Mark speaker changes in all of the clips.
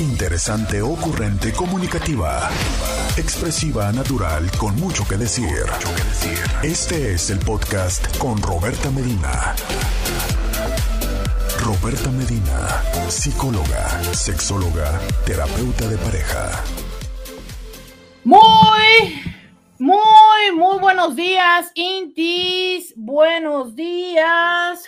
Speaker 1: Interesante, ocurrente, comunicativa. Expresiva, natural, con mucho que decir. Este es el podcast con Roberta Medina. Roberta Medina, psicóloga, sexóloga, terapeuta de pareja.
Speaker 2: Muy, muy, muy buenos días, Intis. Buenos días.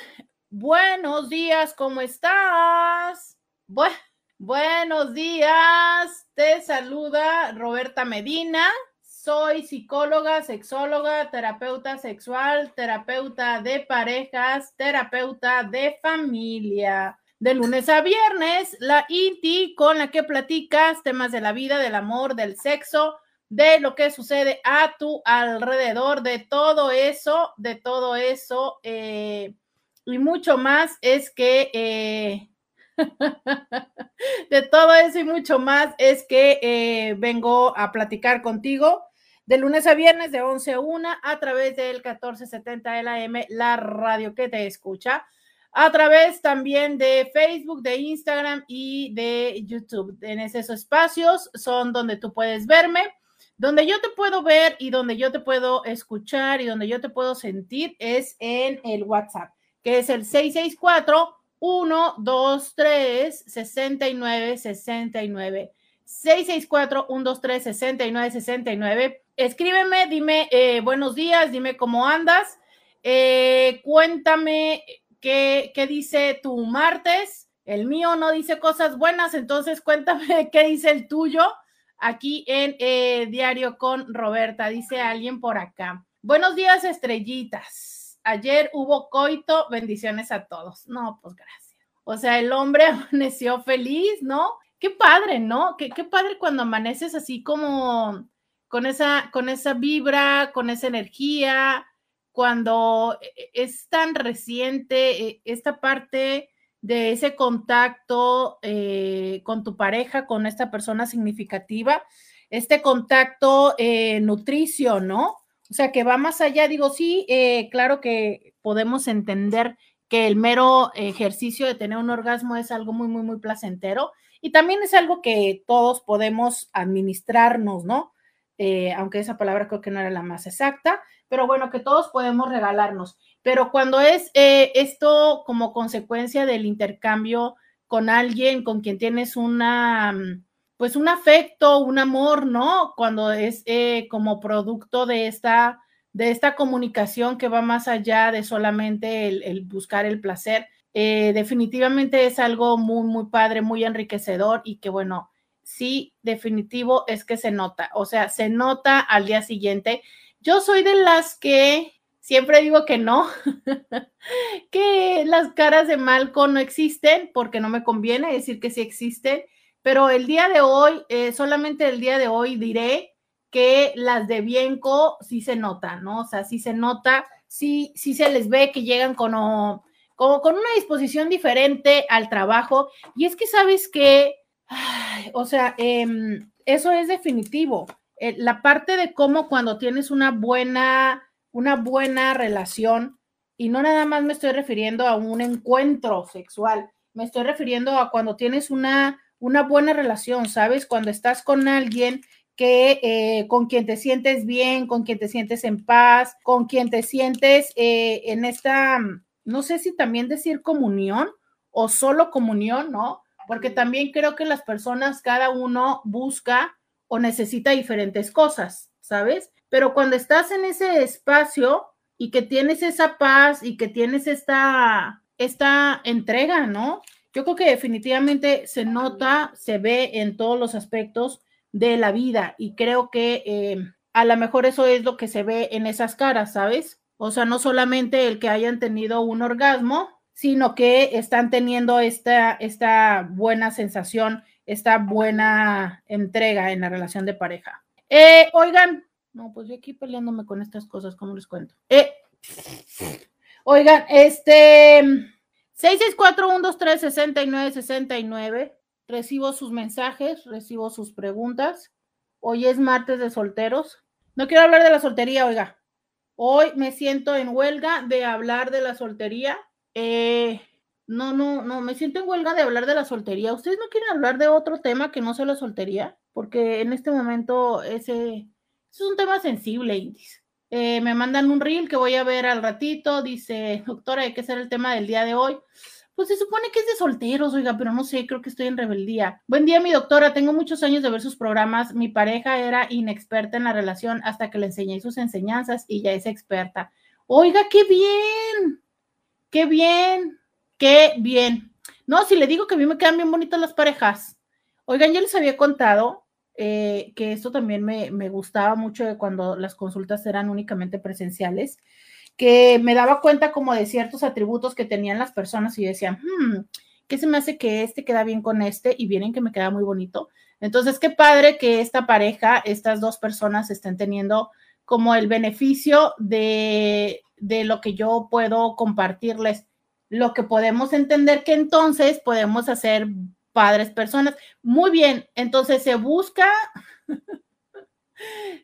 Speaker 2: Buenos días, ¿cómo estás? Bueno. Buenos días, te saluda Roberta Medina. Soy psicóloga, sexóloga, terapeuta sexual, terapeuta de parejas, terapeuta de familia. De lunes a viernes, la INTI con la que platicas temas de la vida, del amor, del sexo, de lo que sucede a tu alrededor, de todo eso, de todo eso eh, y mucho más es que... Eh, de todo eso y mucho más es que eh, vengo a platicar contigo de lunes a viernes de 11 a 1 a través del 1470 de la M, la radio que te escucha, a través también de Facebook, de Instagram y de YouTube. En esos espacios son donde tú puedes verme. Donde yo te puedo ver y donde yo te puedo escuchar y donde yo te puedo sentir es en el WhatsApp, que es el 664 1, 2, 3, 69, 69. 664 123 69 69. Escríbeme, dime eh, buenos días, dime cómo andas. Eh, cuéntame qué, qué dice tu martes. El mío no dice cosas buenas, entonces cuéntame qué dice el tuyo aquí en eh, Diario con Roberta. Dice alguien por acá. Buenos días, estrellitas ayer hubo coito, bendiciones a todos. No, pues gracias. O sea, el hombre amaneció feliz, ¿no? Qué padre, ¿no? Qué, qué padre cuando amaneces así como con esa, con esa vibra, con esa energía, cuando e, es tan reciente eh, esta parte de ese contacto eh, con tu pareja, con esta persona significativa, este contacto eh, nutricio, ¿no? O sea, que va más allá, digo, sí, eh, claro que podemos entender que el mero ejercicio de tener un orgasmo es algo muy, muy, muy placentero y también es algo que todos podemos administrarnos, ¿no? Eh, aunque esa palabra creo que no era la más exacta, pero bueno, que todos podemos regalarnos. Pero cuando es eh, esto como consecuencia del intercambio con alguien con quien tienes una mm, pues un afecto, un amor, ¿no? Cuando es eh, como producto de esta, de esta comunicación que va más allá de solamente el, buscar el placer. Eh, definitivamente es algo muy, muy padre, muy enriquecedor y que bueno, sí, definitivo es que se nota, o sea, se nota al día siguiente. Yo soy de las que siempre digo que no, que las caras de Malco no existen porque no me conviene decir que sí existen pero el día de hoy, eh, solamente el día de hoy diré que las de Bienco sí se notan, ¿no? O sea, sí se nota, sí, sí se les ve que llegan con, como con una disposición diferente al trabajo. Y es que sabes que, o sea, em, eso es definitivo. Eh, la parte de cómo cuando tienes una buena, una buena relación, y no nada más me estoy refiriendo a un encuentro sexual, me estoy refiriendo a cuando tienes una una buena relación, ¿sabes? Cuando estás con alguien que eh, con quien te sientes bien, con quien te sientes en paz, con quien te sientes eh, en esta, no sé si también decir comunión o solo comunión, ¿no? Porque también creo que las personas, cada uno busca o necesita diferentes cosas, ¿sabes? Pero cuando estás en ese espacio y que tienes esa paz y que tienes esta, esta entrega, ¿no? Yo creo que definitivamente se nota, se ve en todos los aspectos de la vida y creo que eh, a lo mejor eso es lo que se ve en esas caras, ¿sabes? O sea, no solamente el que hayan tenido un orgasmo, sino que están teniendo esta, esta buena sensación, esta buena entrega en la relación de pareja. Eh, oigan, no, pues yo aquí peleándome con estas cosas, ¿cómo les cuento? Eh, oigan, este 664-123-6969. Recibo sus mensajes, recibo sus preguntas. Hoy es martes de solteros. No quiero hablar de la soltería, oiga. Hoy me siento en huelga de hablar de la soltería. Eh, no, no, no, me siento en huelga de hablar de la soltería. ¿Ustedes no quieren hablar de otro tema que no sea la soltería? Porque en este momento ese, es un tema sensible, Indis. Eh, me mandan un reel que voy a ver al ratito. Dice, doctora, hay que ser el tema del día de hoy. Pues se supone que es de solteros, oiga, pero no sé, creo que estoy en rebeldía. Buen día, mi doctora. Tengo muchos años de ver sus programas. Mi pareja era inexperta en la relación hasta que le enseñé sus enseñanzas y ya es experta. Oiga, qué bien, qué bien, qué bien. No, si le digo que a mí me quedan bien bonitas las parejas. Oigan, ya les había contado eh, que esto también me, me gustaba mucho de cuando las consultas eran únicamente presenciales que me daba cuenta como de ciertos atributos que tenían las personas y yo decía, hmm, ¿qué se me hace que este queda bien con este? Y vienen que me queda muy bonito. Entonces, qué padre que esta pareja, estas dos personas estén teniendo como el beneficio de, de lo que yo puedo compartirles, lo que podemos entender que entonces podemos hacer padres personas. Muy bien, entonces se busca,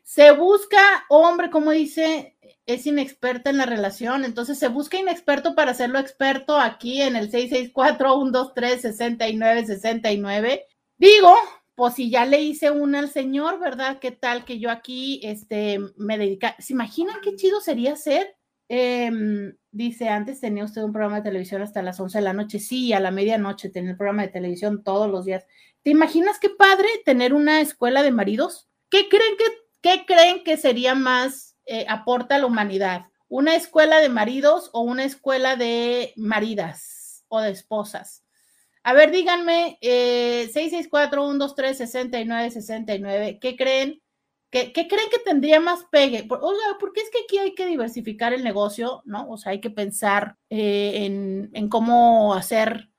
Speaker 2: se busca hombre, como dice es inexperta en la relación, entonces se busca inexperto para hacerlo experto aquí en el 664-123-6969. Digo, pues si ya le hice una al señor, ¿verdad? ¿Qué tal que yo aquí este, me dedica? ¿Se imaginan qué chido sería ser? Em, dice, antes tenía usted un programa de televisión hasta las 11 de la noche. Sí, a la medianoche tenía el programa de televisión todos los días. ¿Te imaginas qué padre tener una escuela de maridos? ¿Qué creen que, qué creen que sería más eh, aporta a la humanidad? ¿Una escuela de maridos o una escuela de maridas o de esposas? A ver, díganme, eh, 664-123-6969, ¿qué creen? ¿Qué, ¿Qué, creen que tendría más pegue? Oiga, porque es que aquí hay que diversificar el negocio, ¿no? O sea, hay que pensar eh, en, cómo hacer,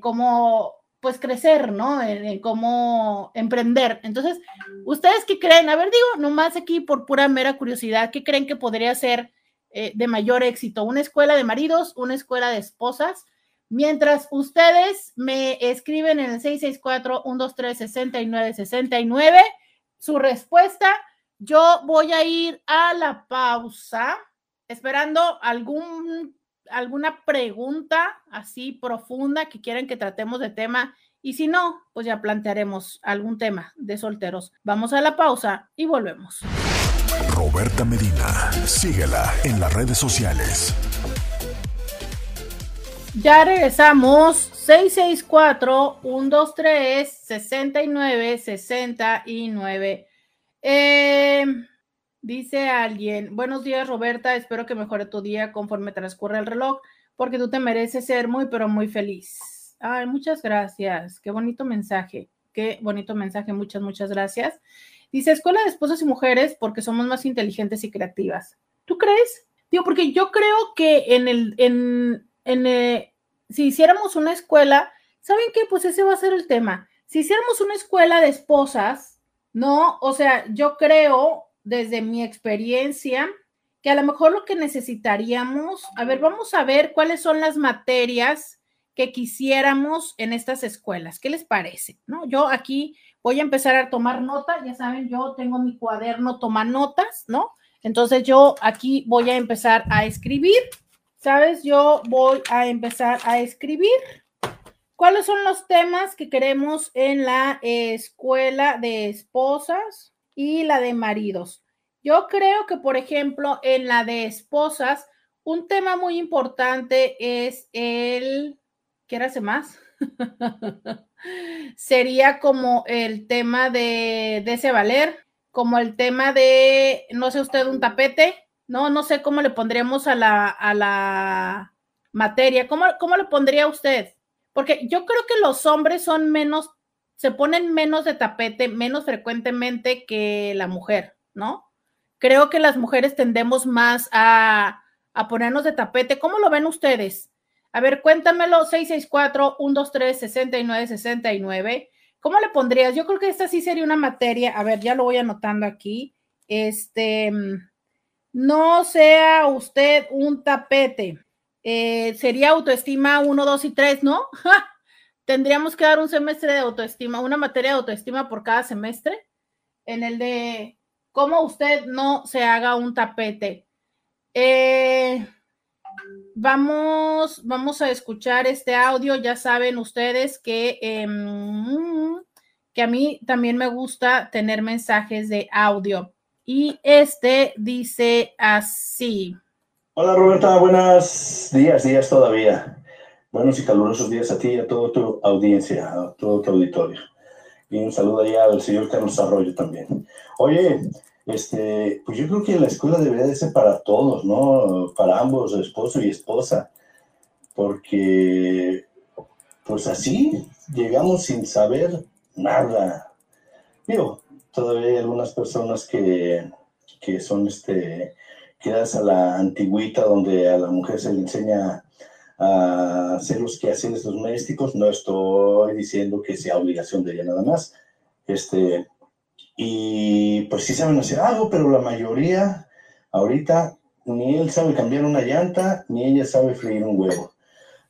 Speaker 2: cómo pues crecer, ¿no? En, cómo emprender. Entonces, ¿ustedes qué creen? A ver, digo, nomás aquí por pura mera curiosidad, ¿qué creen que podría ser eh, de mayor éxito? ¿Una escuela de maridos, una escuela de esposas? Mientras ustedes me escriben en el 664-123-6969 su respuesta, yo voy a ir a la pausa esperando algún alguna pregunta así profunda que quieran que tratemos de tema y si no, pues ya plantearemos algún tema de solteros. Vamos a la pausa y volvemos.
Speaker 1: Roberta Medina, síguela en las redes sociales.
Speaker 2: Ya regresamos. 664-123-6969. Eh, Dice alguien, buenos días Roberta, espero que mejore tu día conforme transcurre el reloj, porque tú te mereces ser muy, pero muy feliz. Ay, muchas gracias, qué bonito mensaje, qué bonito mensaje, muchas, muchas gracias. Dice, escuela de esposas y mujeres porque somos más inteligentes y creativas. ¿Tú crees? Digo, porque yo creo que en el, eh, si hiciéramos una escuela, ¿saben qué? Pues ese va a ser el tema. Si hiciéramos una escuela de esposas, ¿no? O sea, yo creo desde mi experiencia, que a lo mejor lo que necesitaríamos, a ver, vamos a ver cuáles son las materias que quisiéramos en estas escuelas. ¿Qué les parece? ¿No? Yo aquí voy a empezar a tomar nota, ya saben, yo tengo mi cuaderno, toma notas, ¿no? Entonces yo aquí voy a empezar a escribir, ¿sabes? Yo voy a empezar a escribir. ¿Cuáles son los temas que queremos en la escuela de esposas? y la de maridos. Yo creo que, por ejemplo, en la de esposas, un tema muy importante es el, ¿qué hace más? Sería como el tema de, de ese valer, como el tema de, no sé usted, un tapete, no, no sé cómo le pondríamos a la, a la materia, ¿Cómo, ¿cómo le pondría usted? Porque yo creo que los hombres son menos se ponen menos de tapete, menos frecuentemente que la mujer, ¿no? Creo que las mujeres tendemos más a, ponernos de tapete. ¿Cómo lo ven ustedes? A ver, cuéntamelo, 664-123-6969. ¿Cómo le pondrías? Yo creo que esta sí sería una materia. A ver, ya lo voy anotando aquí. Este, no sea usted un tapete. Eh, sería autoestima 1, 2 y 3, ¿no? tendríamos que dar un semestre de autoestima, una materia de autoestima por cada semestre, en el de cómo usted no se haga un tapete. Eh, vamos, vamos a escuchar este audio. Ya saben ustedes que, em, que a mí también me gusta tener mensajes de audio. Y este dice así.
Speaker 3: Hola Roberta, buenos días, días todavía. Buenos y calurosos días a ti y a toda tu audiencia, a todo tu auditorio. Y un saludo allá al señor Carlos Arroyo también. Oye, este, pues yo creo que la escuela debería de ser para todos, ¿no? Para ambos, esposo y esposa, porque pues así llegamos sin saber nada. Digo, todavía hay algunas personas que, que son este, quedadas a la antigüita donde a la mujer se le enseña a hacer los quehaceres domésticos. No estoy diciendo que sea obligación de ella nada más. Este, y pues sí saben hacer algo, pero la mayoría ahorita ni él sabe cambiar una llanta, ni ella sabe freír un huevo.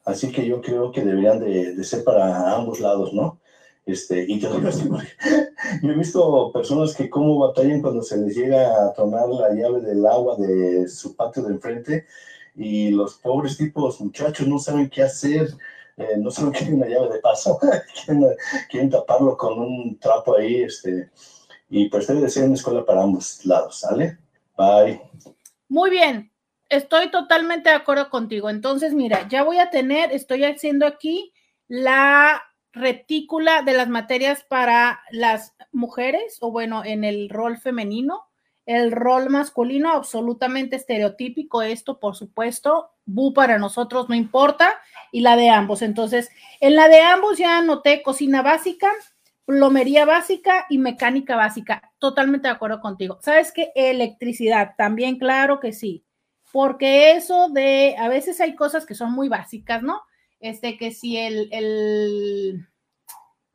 Speaker 3: Así que yo creo que deberían de, ser para ambos lados, ¿no? Este, y te digo yo he visto personas que cómo batallan cuando se les llega a tronar la llave del agua de su patio de enfrente y los pobres tipos muchachos no saben qué hacer, eh, no qué es una llave de paso, quieren, quieren, taparlo con un trapo ahí, este, y pues debe de ser una escuela para ambos lados, ¿sale? Bye.
Speaker 2: Muy bien, estoy totalmente de acuerdo contigo. Entonces, mira, ya voy a tener, estoy haciendo aquí la retícula de las materias para las mujeres, o bueno, en el rol femenino, el rol masculino, absolutamente estereotípico, esto por supuesto, bu para nosotros no importa, y la de ambos. Entonces, en la de ambos ya anoté cocina básica, plomería básica y mecánica básica. Totalmente de acuerdo contigo. ¿Sabes qué? Electricidad, también claro que sí. Porque eso de, a veces hay cosas que son muy básicas, ¿no? Este, que si el, el,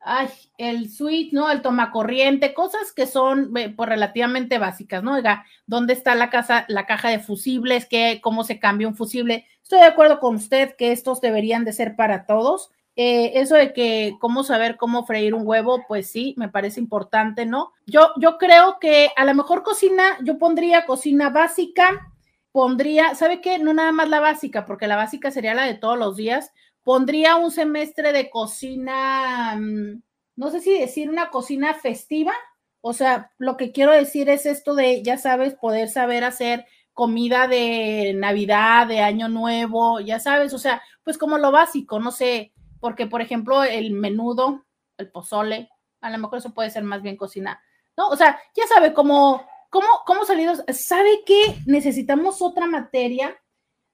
Speaker 2: ay, el switch, ¿no? El tomacorriente, cosas que son pues, relativamente básicas, ¿no? Oiga, ¿dónde está la casa, la caja de fusibles? ¿Qué, ¿Cómo se cambia un fusible? Estoy de acuerdo con usted que estos deberían de ser para todos eh, eso de que cómo saber cómo freír un huevo, pues sí, me parece importante, ¿no? Yo, yo creo que a lo mejor cocina, yo pondría cocina básica, pondría, ¿sabe qué? No nada más la básica, porque la básica sería la de todos los días. Pondría un semestre de cocina, mm, no sé si decir una cocina festiva, o sea, lo que quiero decir es esto de, ya sabes, poder saber hacer comida de Navidad, de Año Nuevo, ya sabes, o sea, pues como lo básico, no sé, porque por ejemplo el menudo, el pozole, a lo mejor eso puede ser más bien cocina, ¿no? O sea, ya sabe cómo, cómo, cómo salidos, sabe que necesitamos otra materia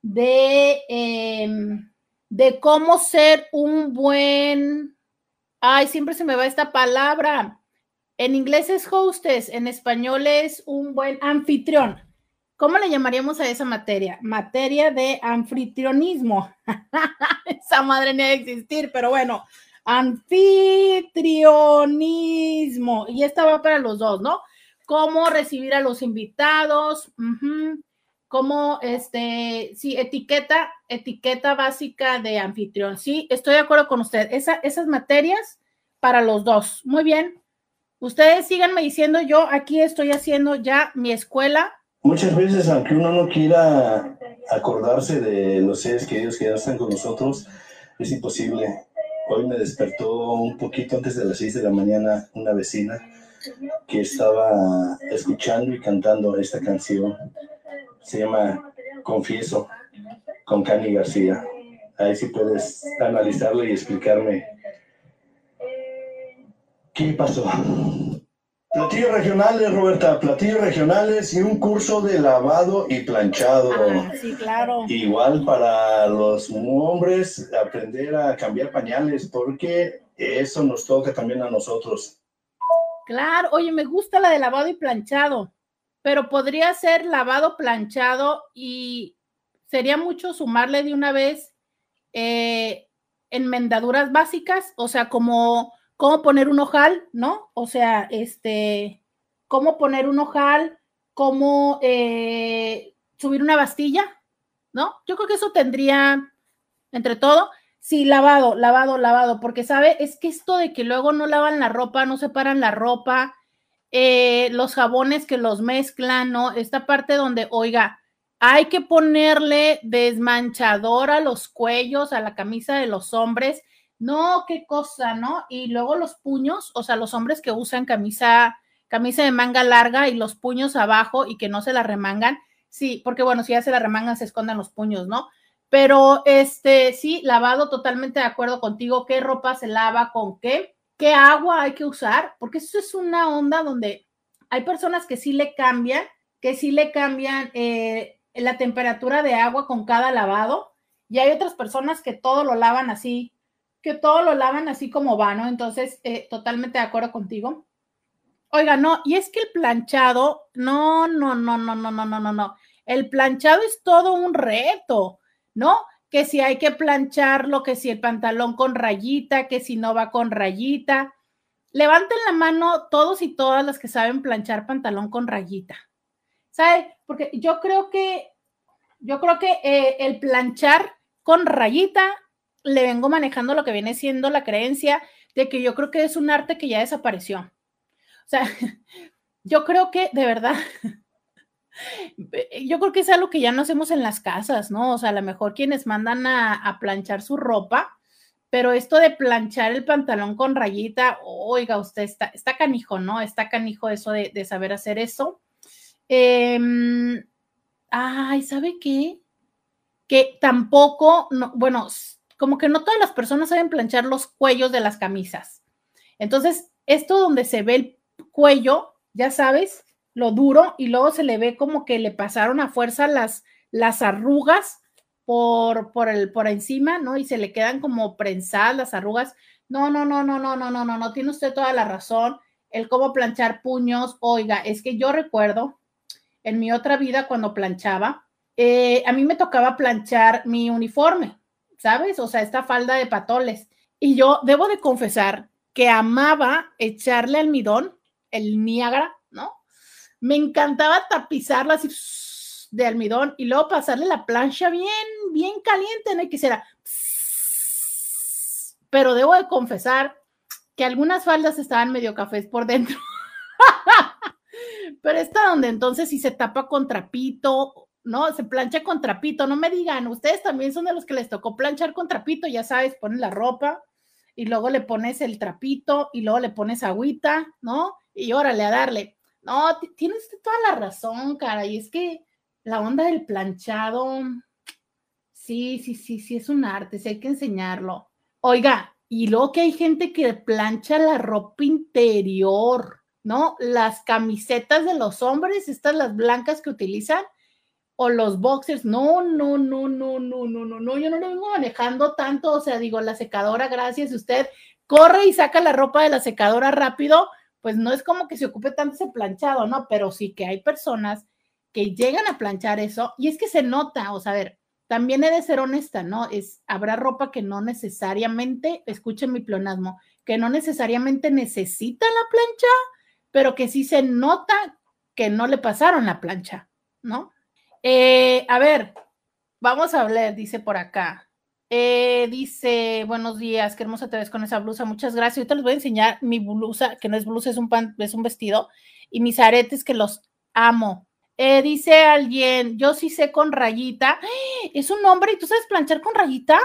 Speaker 2: de, em, de cómo ser un buen, ay, siempre se me va esta palabra. En inglés es hostess, en español es un buen anfitrión. ¿Cómo le llamaríamos a esa materia? Materia de anfitrionismo. esa madre no debe existir, pero bueno, anfitrionismo. Y esta va para los dos, ¿no? Cómo recibir a los invitados, cómo, este, sí, etiqueta, etiqueta básica de anfitrión. Sí, estoy de acuerdo con usted. esas materias para los dos. Muy bien. Ustedes síganme diciendo, yo aquí estoy haciendo ya mi escuela
Speaker 3: Muchas veces, aunque uno no quiera acordarse de los seres queridos que ya están con nosotros, es imposible. Hoy me despertó un poquito antes de las 6 de la mañana una vecina que estaba escuchando y cantando esta canción. Se llama Confieso, con Cani García. Ahí sí puedes analizarlo y explicarme qué pasó. Platillos regionales, Roberta, platillos regionales y un curso de lavado y planchado.
Speaker 2: Ah, sí, claro.
Speaker 3: Igual para los hombres aprender a cambiar pañales, porque eso nos toca también a nosotros.
Speaker 2: Claro, oye, me gusta la de lavado y planchado, pero podría ser lavado, planchado y sería mucho sumarle de una vez eh, enmendaduras básicas, o sea, como cómo poner un ojal, ¿no? O sea, este, cómo poner un ojal, cómo eh, subir una bastilla, ¿no? Yo creo que eso tendría, entre todo, sí, lavado, lavado, lavado, porque sabe, es que esto de que luego no lavan la ropa, no separan la ropa, eh, los jabones que los mezclan, ¿no? Esta parte donde, oiga, hay que ponerle desmanchador a los cuellos, a la camisa de los hombres. No, qué cosa, ¿no? Y luego los puños, o sea, los hombres que usan camisa, camisa de manga larga y los puños abajo y que no se la remangan. Sí, porque bueno, si ya se la remangan, se esconden los puños, ¿no? Pero este, sí, lavado, totalmente de acuerdo contigo. ¿Qué ropa se lava con qué? ¿Qué agua hay que usar? Porque eso es una onda donde hay personas que sí le cambian, que sí le cambian eh, la temperatura de agua con cada lavado. Y hay otras personas que todo lo lavan así, que todo lo lavan así como va, ¿no? Entonces, eh, totalmente de acuerdo contigo. Oiga, no, y es que el planchado, no, no, no, no, no, no, no, no, no. El planchado es todo un reto, ¿no? Que si hay que plancharlo, que si el pantalón con rayita, que si no va con rayita. Levanten la mano todos y todas las que saben planchar pantalón con rayita. ¿Sabe? Porque yo creo que, yo creo que eh, el planchar con rayita le vengo manejando lo que viene siendo la creencia de que yo creo que es un arte que ya desapareció. O sea, yo creo que de verdad, yo creo que es algo que ya no hacemos en las casas, ¿no? O sea, a lo mejor quienes mandan a, planchar su ropa, pero esto de planchar el pantalón con rayita, oiga, usted está, está canijo, ¿no? Está canijo eso de, saber hacer eso. Em, ay, ¿sabe qué? Que tampoco, no, bueno, como que no todas las personas saben planchar los cuellos de las camisas. Entonces, esto donde se ve el cuello, ya sabes, lo duro y luego se le ve como que le pasaron a fuerza las, las arrugas por, por, el, por encima, ¿no? Y se le quedan como prensadas las arrugas. No, no, no, no, no, no, no, no, no, tiene usted toda la razón. El cómo planchar puños, oiga, es que yo recuerdo en mi otra vida cuando planchaba, eh, a mí me tocaba planchar mi uniforme, ¿sabes? O sea, esta falda de patoles. Y yo debo de confesar que amaba echarle almidón, el Niágara. Me encantaba tapizarla así de almidón y luego pasarle la plancha bien, bien caliente, ¿no? Y quisiera. Pero debo de confesar que algunas faldas estaban medio cafés por dentro. Pero esta donde entonces si se tapa con trapito ¿no? Se plancha con trapito, no me digan, ustedes también son de los que les tocó planchar con trapito, ya sabes, pones la ropa y luego le pones el trapito y luego le pones agüita, ¿no? Y órale a darle. No, tienes toda la razón, cara, y es que la onda del planchado, sí, sí, sí, sí, es un arte, sí hay que enseñarlo. Oiga, y luego que hay gente que plancha la ropa interior, ¿no? Las camisetas de los hombres, estas las blancas que utilizan, o los boxers. No, no, no, no, no, no, no, no, yo no lo vengo manejando tanto, o sea, digo, la secadora, gracias, usted corre y saca la ropa de la secadora rápido, pues no es como que se ocupe tanto ese planchado, ¿no? Pero sí que hay personas que llegan a planchar eso y es que se nota, o sea, a ver, también he de ser honesta, ¿no? Es, habrá ropa que no necesariamente, escuchen mi plonasmo, que no necesariamente necesita la plancha, pero que sí se nota que no le pasaron la plancha, ¿no? Eh, a ver, vamos a hablar, dice por acá. Eh, dice, buenos días, qué hermosa te ves con esa blusa, muchas gracias. Ahorita les voy a enseñar mi blusa, que no es blusa, es un, pan, es un vestido, y mis aretes que los amo. Eh, dice alguien, yo sí sé con rayita. Es un hombre y tú sabes planchar con rayita.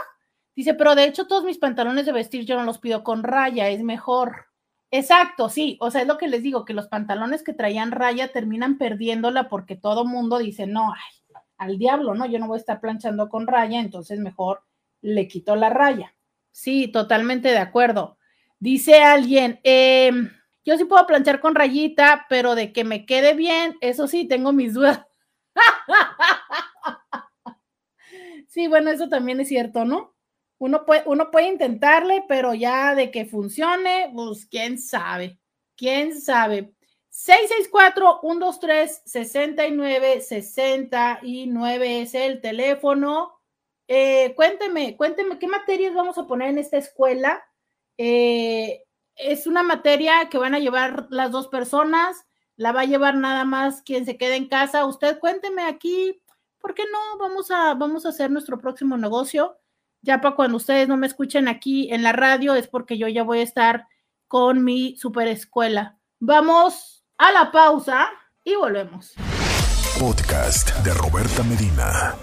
Speaker 2: Dice, pero de hecho todos mis pantalones de vestir yo no los pido con raya, es mejor. Exacto, sí, o sea, es lo que les digo, que los pantalones que traían raya terminan perdiéndola porque todo mundo dice, no, ay, al diablo, no, yo no voy a estar planchando con raya, entonces mejor le quito la raya. Sí, totalmente de acuerdo. Dice alguien, em, yo sí puedo planchar con rayita, pero de que me quede bien, eso sí, tengo mis dudas. sí, bueno, eso también es cierto, ¿no? Uno puede, uno puede intentarle, pero ya de que funcione, pues quién sabe, quién sabe. 664-123-6969 es el teléfono. Eh, cuénteme, cuénteme qué materias vamos a poner en esta escuela. Eh, es una materia que van a llevar las dos personas, la va a llevar nada más quien se quede en casa. Usted cuénteme aquí, ¿por qué no? Vamos a, vamos a hacer nuestro próximo negocio ya para cuando ustedes no me escuchen aquí en la radio es porque yo ya voy a estar con mi super escuela. Vamos a la pausa y volvemos.
Speaker 1: podcast de Roberta Medina.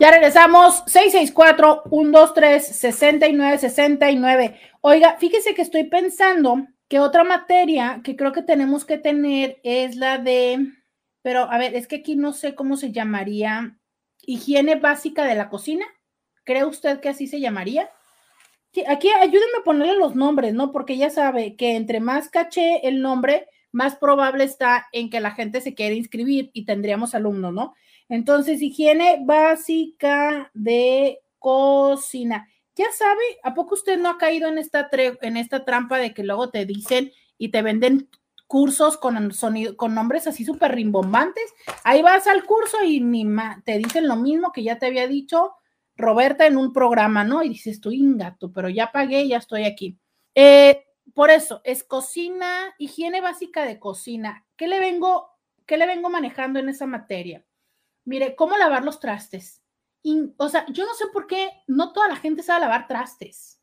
Speaker 2: Ya regresamos, 664-123-6969. Oiga, fíjese que estoy pensando que otra materia que creo que tenemos que tener es la de, pero a ver, es que aquí no sé cómo se llamaría, higiene básica de la cocina. ¿Cree usted que así se llamaría? aquí ayúdenme a ponerle los nombres, ¿no? Porque ya sabe que entre más caché el nombre, más probable está en que la gente se quiera inscribir y tendríamos alumnos, ¿no? Entonces, higiene básica de cocina. Ya sabe, ¿a poco usted no ha caído en esta, en esta trampa de que luego te dicen y te venden cursos con, sonido, con nombres así súper rimbombantes? Ahí vas al curso y ni te dicen lo mismo que ya te había dicho Roberta en un programa, ¿no? Y dices tú, ingato, pero ya pagué, ya estoy aquí. Eh, por eso, es cocina, higiene básica de cocina. ¿Qué le vengo, qué le vengo manejando en esa materia? Mire, ¿cómo lavar los trastes? o sea, yo no sé por qué no toda la gente sabe lavar trastes,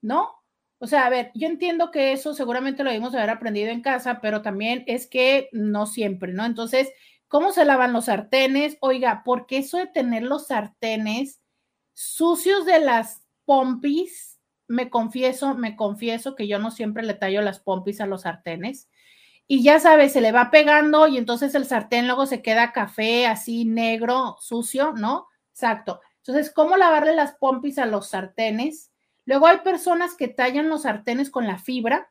Speaker 2: ¿no? O sea, a ver, yo entiendo que eso seguramente lo debimos haber aprendido en casa, pero también es que no siempre, ¿no? Entonces, ¿cómo se lavan los sartenes? Oiga, porque eso de tener los sartenes sucios de las pompis, me confieso, me confieso que yo no siempre le tallo las pompis a los sartenes. Y ya sabes, se le va pegando y entonces el sartén luego se queda café, así negro, sucio, ¿no? Exacto. Entonces, ¿cómo lavarle las pompis a los sartenes? Luego hay personas que tallan los sartenes con la fibra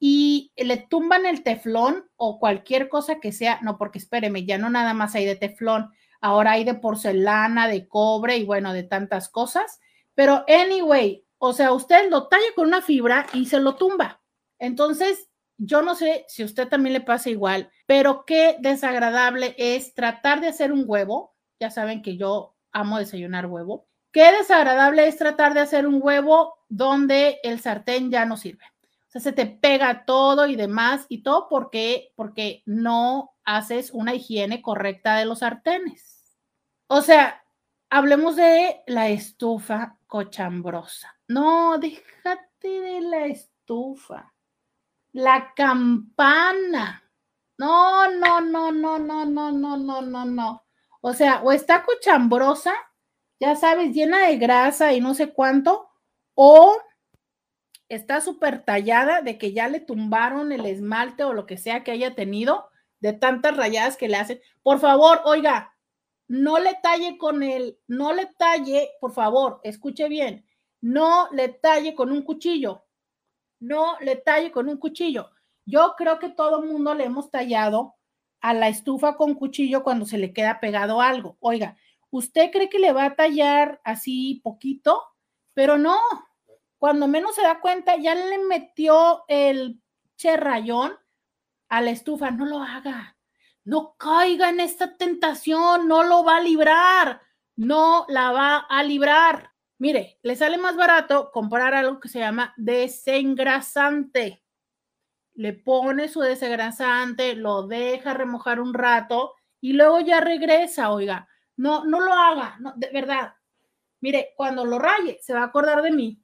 Speaker 2: y le tumban el teflón o cualquier cosa que sea, no, porque espéreme, ya no nada más hay de teflón, ahora hay de porcelana, de cobre y bueno, de tantas cosas. Pero anyway, o sea, usted lo talla con una fibra y se lo tumba. Entonces, yo no sé si a usted también le pasa igual, pero qué desagradable es tratar de hacer un huevo. Ya saben que yo amo desayunar huevo. Qué desagradable es tratar de hacer un huevo donde el sartén ya no sirve. O sea, se te pega todo y demás y todo porque porque no haces una higiene correcta de los sartenes. O sea, hablemos de la estufa cochambrosa. No, déjate de la estufa. La campana. No, no, no, no, no, no, no, no, no, no. O sea, o está cochambrosa, ya sabes, llena de grasa y no sé cuánto, o está súper tallada de que ya le tumbaron el esmalte o lo que sea que haya tenido de tantas rayadas que le hacen. Por favor, oiga, no le talle con el, no le talle, por favor, escuche bien, no le talle con un cuchillo, no le talle con un cuchillo. Yo creo que todo mundo le hemos tallado a la estufa con cuchillo cuando se le queda pegado algo. Oiga, ¿usted cree que le va a tallar así poquito? Pero no, cuando menos se da cuenta, ya le metió el cherrayón a la estufa, no lo haga. No caiga en esta tentación, no lo va a librar, no la va a librar. Mire, le sale más barato comprar algo que se llama desengrasante. Le pone su desengrasante, lo deja remojar un rato y luego ya regresa, oiga. No, no lo haga, de verdad. Mire, cuando lo raye, se va a acordar de mí.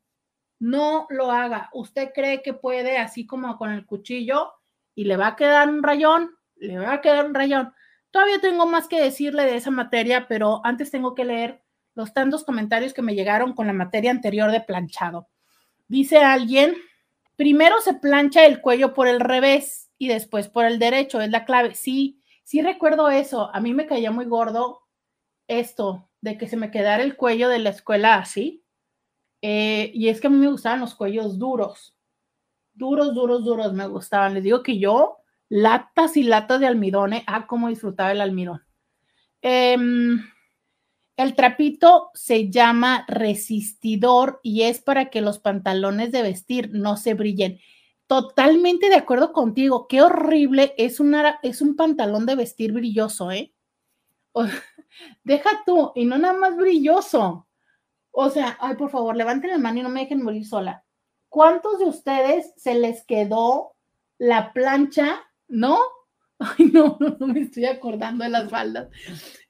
Speaker 2: No lo haga. Usted cree que puede, así como con el cuchillo, y le va a quedar un rayón, le va a quedar un rayón. Todavía tengo más que decirle de esa materia, pero antes tengo que leer los tantos comentarios que me llegaron con la materia anterior de planchado. Dice alguien, primero se plancha el cuello por el revés y después por el derecho, es la clave. Sí, sí recuerdo eso. A mí me caía muy gordo esto de que se me quedara el cuello de la escuela así. Eh, y es que a mí me gustaban los cuellos duros duros, duros, duros me gustaban. Les digo que yo, latas y latas de almidón, ¿eh? ah, cómo disfrutaba el almidón. Em, el trapito se llama resistidor y es para que los pantalones de vestir no se brillen. Totalmente de acuerdo contigo. Qué horrible es, es un pantalón de vestir brilloso, ¿eh? deja tú, y no nada más brilloso. O sea, ay, por favor, levanten la mano y no me dejen morir sola. ¿Cuántos de ustedes se les quedó la plancha, no? Ay, no, no, no me estoy acordando de las faldas.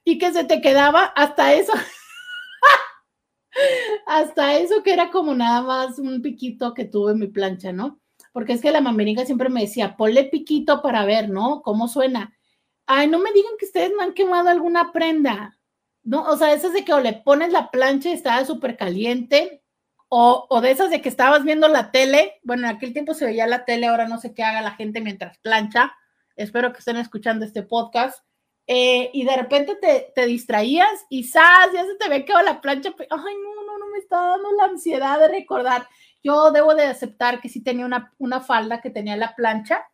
Speaker 2: Y que se te quedaba hasta eso. hasta eso que era como nada más un piquito que tuve en mi plancha, ¿no? Porque es que la mameringa siempre me decía, ponle piquito para ver, ¿no? ¿Cómo suena? Ay, no me digan que ustedes no han quemado alguna prenda. No, o sea, esas de que o le pones la plancha y estaba súper caliente, o, o, de esas de que estabas viendo la tele. Bueno, en aquel tiempo se veía la tele, ahora no sé qué haga la gente mientras plancha. Espero que estén escuchando este podcast. Eh, y de repente te, te distraías y ¡zas! Ya se te ve que la plancha. Ay, no, no, no me está dando la ansiedad de recordar. Yo debo de aceptar que sí tenía una, una falda que tenía la plancha,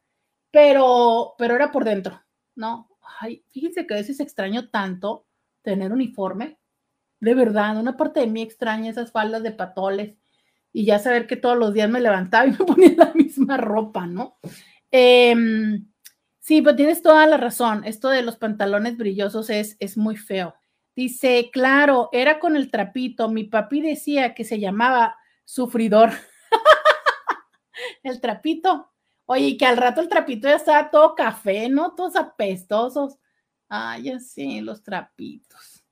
Speaker 2: pero, pero era por dentro, ¿no? Ay, fíjense que a veces extraño tanto tener uniforme. De verdad, una parte de mí extraña esas faldas de patoles y ya saber que todos los días me levantaba y me ponía la misma ropa, ¿no? Em, sí, pero tienes toda la razón. Esto de los pantalones brillosos es, es muy feo. Dice, claro, era con el trapito. Mi papi decía que se llamaba sufridor. el trapito. Oye, que al rato el trapito ya estaba todo café, ¿no? Todos apestosos. Ay, así, los trapitos.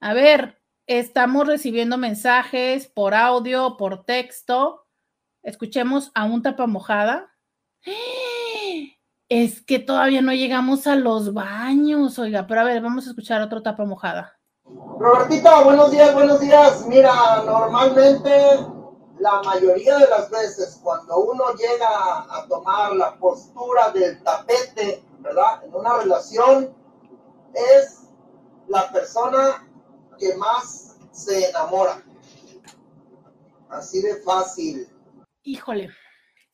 Speaker 2: A ver, estamos recibiendo mensajes por audio, por texto. Escuchemos a un tapa mojada. Es que todavía no llegamos a los baños, oiga, pero a ver, vamos a escuchar otro tapa mojada.
Speaker 4: Robertito, buenos días, buenos días. Mira, normalmente la mayoría de las veces cuando uno llega a tomar la postura del tapete, ¿verdad? En una relación, es la persona que más se enamora. Así de fácil.
Speaker 2: Híjole.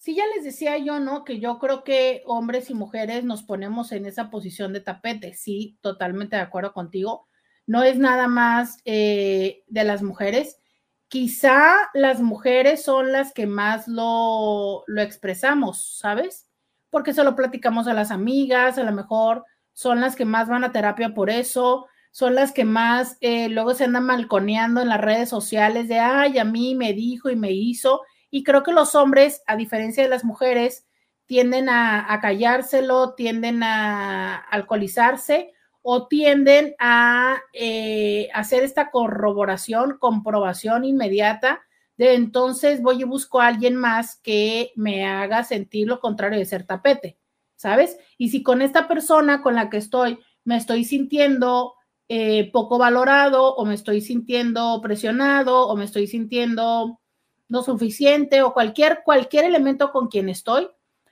Speaker 2: Sí, ya les decía yo, ¿no? Que yo creo que hombres y mujeres nos ponemos en esa posición de tapete. Sí, totalmente de acuerdo contigo. No es nada más eh, de las mujeres. Quizá las mujeres son las que más lo, lo expresamos, ¿sabes? Porque se lo platicamos a las amigas, a lo mejor son las que más van a terapia por eso, son las que más eh, luego se andan malconeando en las redes sociales de, ay, a mí me dijo y me hizo. Y creo que los hombres, a diferencia de las mujeres, tienden a, callárselo, tienden a alcoholizarse o tienden a eh, hacer esta corroboración, comprobación inmediata de entonces voy y busco a alguien más que me haga sentir lo contrario de ser tapete. ¿sabes? Y si con esta persona con la que estoy me estoy sintiendo eh, poco valorado o me estoy sintiendo presionado o me estoy sintiendo no suficiente o cualquier, cualquier elemento con quien estoy,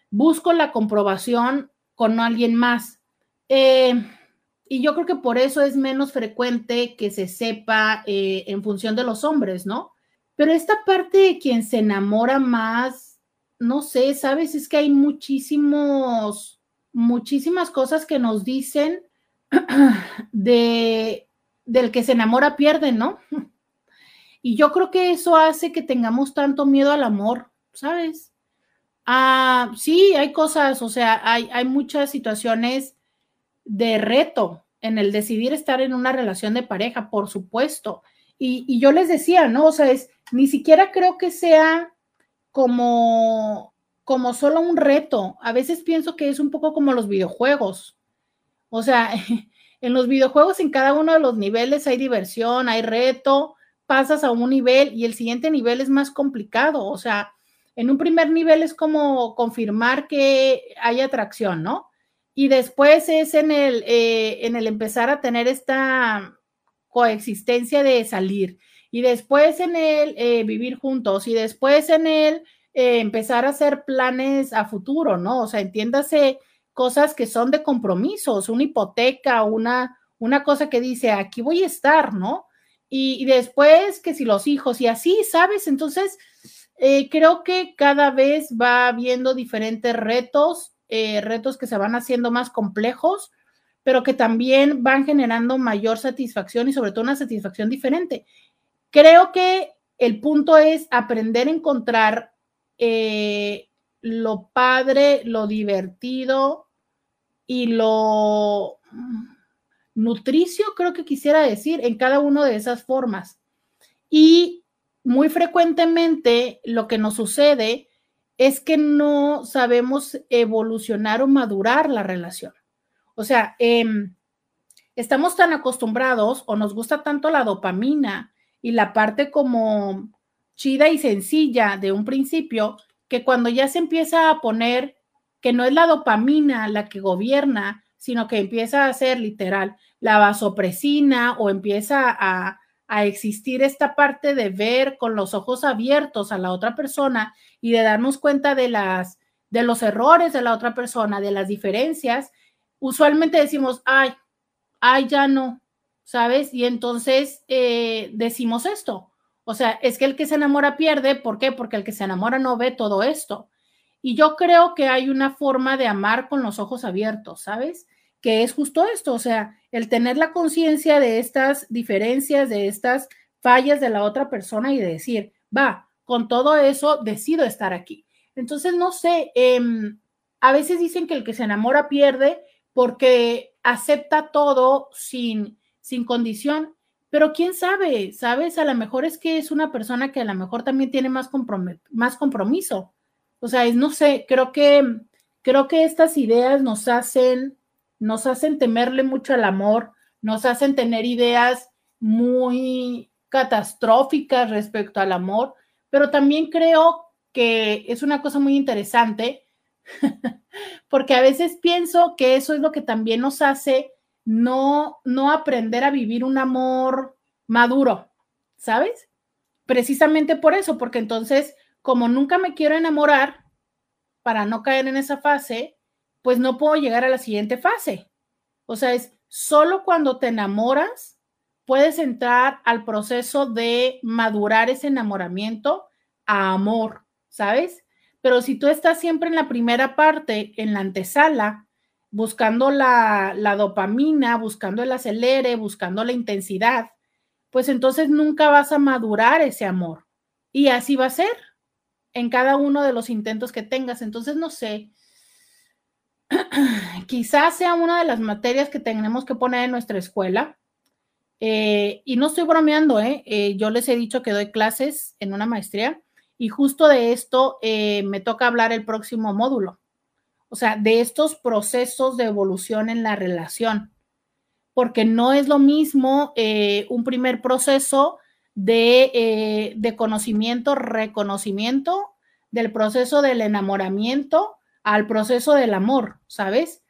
Speaker 2: busco la comprobación con alguien más. Eh, y yo creo que por eso es menos frecuente que se sepa eh, en función de los hombres, ¿no? Pero esta parte de quien se enamora más, no sé, sabes, es que hay muchísimos, muchísimas cosas que nos dicen de, del que se enamora pierde, ¿no? Y yo creo que eso hace que tengamos tanto miedo al amor, ¿sabes? Ah, sí, hay cosas, o sea, hay, hay muchas situaciones de reto en el decidir estar en una relación de pareja, por supuesto. Y, y yo les decía, ¿no? O sea, es, ni siquiera creo que sea como, como solo un reto. A veces pienso que es un poco como los videojuegos. O sea, en los videojuegos en cada uno de los niveles hay diversión, hay reto, pasas a un nivel y el siguiente nivel es más complicado. O sea, en un primer nivel es como confirmar que hay atracción, ¿no? Y después es en el, eh, en el empezar a tener esta coexistencia de salir y después en él eh, vivir juntos y después en él eh, empezar a hacer planes a futuro, ¿no? O sea, entiéndase cosas que son de compromisos, una hipoteca, una, una cosa que dice, aquí voy a estar, ¿no? Y, después que si los hijos y así, ¿sabes? Entonces, eh, creo que cada vez va habiendo diferentes retos, retos que se van haciendo más complejos, pero que también van generando mayor satisfacción y sobre todo una satisfacción diferente. Creo que el punto es aprender a encontrar eh, lo padre, lo divertido y lo nutricio, creo que quisiera decir, en cada una de esas formas. Y muy frecuentemente lo que nos sucede es que no sabemos evolucionar o madurar la relación. O sea, em, estamos tan acostumbrados o nos gusta tanto la dopamina y la parte como chida y sencilla de un principio, que cuando ya se empieza a poner que no es la dopamina la que gobierna, sino que empieza a ser literal la vasopresina o empieza a, a existir esta parte de ver con los ojos abiertos a la otra persona y de darnos cuenta de las de los errores de la otra persona, de las diferencias, usualmente decimos, ay, ay, ya no, ¿sabes? Y entonces eh, decimos esto. O sea, es que el que se enamora pierde. ¿Por qué? Porque el que se enamora no ve todo esto. Y yo creo que hay una forma de amar con los ojos abiertos, ¿sabes? Que es justo esto, o sea, el tener la conciencia de estas diferencias, de estas fallas de la otra persona y de decir, va, con todo eso decido estar aquí. Entonces, no sé, em, a veces dicen que el que se enamora pierde porque acepta todo sin, sin condición, pero quién sabe, ¿sabes? A lo mejor es que es una persona que a lo mejor también tiene más, más compromiso. O sea, es, no sé, creo que, creo que estas ideas nos hacen, nos hacen temerle mucho al amor, nos hacen tener ideas muy catastróficas respecto al amor, pero también creo que es una cosa muy interesante, porque a veces pienso que eso es lo que también nos hace no, no aprender a vivir un amor maduro, ¿sabes? Precisamente por eso, porque entonces, como nunca me quiero enamorar, para no caer en esa fase, pues no puedo llegar a la siguiente fase. O sea, es solo cuando te enamoras, puedes entrar al proceso de madurar ese enamoramiento a amor, ¿sabes? Pero si tú estás siempre en la primera parte, en la antesala, buscando la, dopamina, buscando el acelere, buscando la intensidad, pues entonces nunca vas a madurar ese amor. Y así va a ser en cada uno de los intentos que tengas. Entonces, no sé, quizás sea una de las materias que tenemos que poner en nuestra escuela. Eh, y no estoy bromeando, ¿eh? ¿eh? Yo les he dicho que doy clases en una maestría y justo de esto eh, me toca hablar el próximo módulo o sea, de estos procesos de evolución en la relación, porque no es lo mismo eh, un primer proceso de, eh, de, conocimiento, reconocimiento del proceso del enamoramiento al proceso del amor, ¿sabes?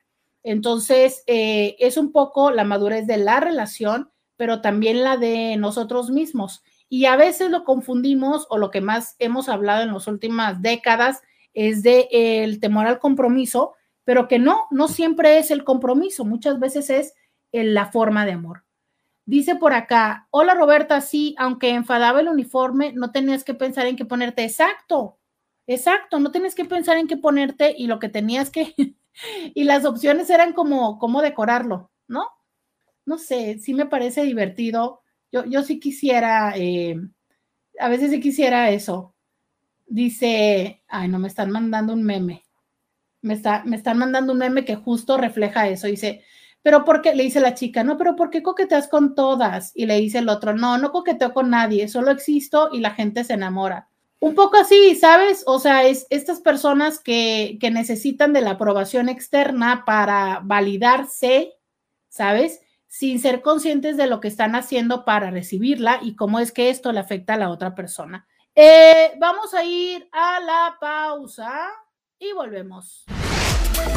Speaker 2: Entonces, eh, es un poco la madurez de la relación, pero también la de nosotros mismos. Y a veces lo confundimos o lo que más hemos hablado en las últimas décadas es de el temor al compromiso, pero que no, no siempre es el compromiso, muchas veces es la forma de amor. Dice por acá, hola Roberta, sí, aunque enfadaba el uniforme, no tenías que pensar en qué ponerte. Exacto, exacto, no tenías que pensar en qué ponerte y lo que tenías que, y las opciones eran como cómo decorarlo, ¿no? No sé, sí me parece divertido. Yo, yo sí quisiera, eh, a veces sí quisiera eso, Dice, ay, no, me están mandando un meme. Me, está, me están mandando un meme que justo refleja eso. Dice, pero ¿por qué? Le dice la chica, no, pero ¿por qué coqueteas con todas? Y le dice el otro, no, no coqueteo con nadie, solo existo y la gente se enamora. Un poco así, ¿sabes? O sea, es estas personas que, que necesitan de la aprobación externa para validarse, ¿sabes? Sin ser conscientes de lo que están haciendo para recibirla y cómo es que esto le afecta a la otra persona. Eh, vamos a ir a la pausa y volvemos.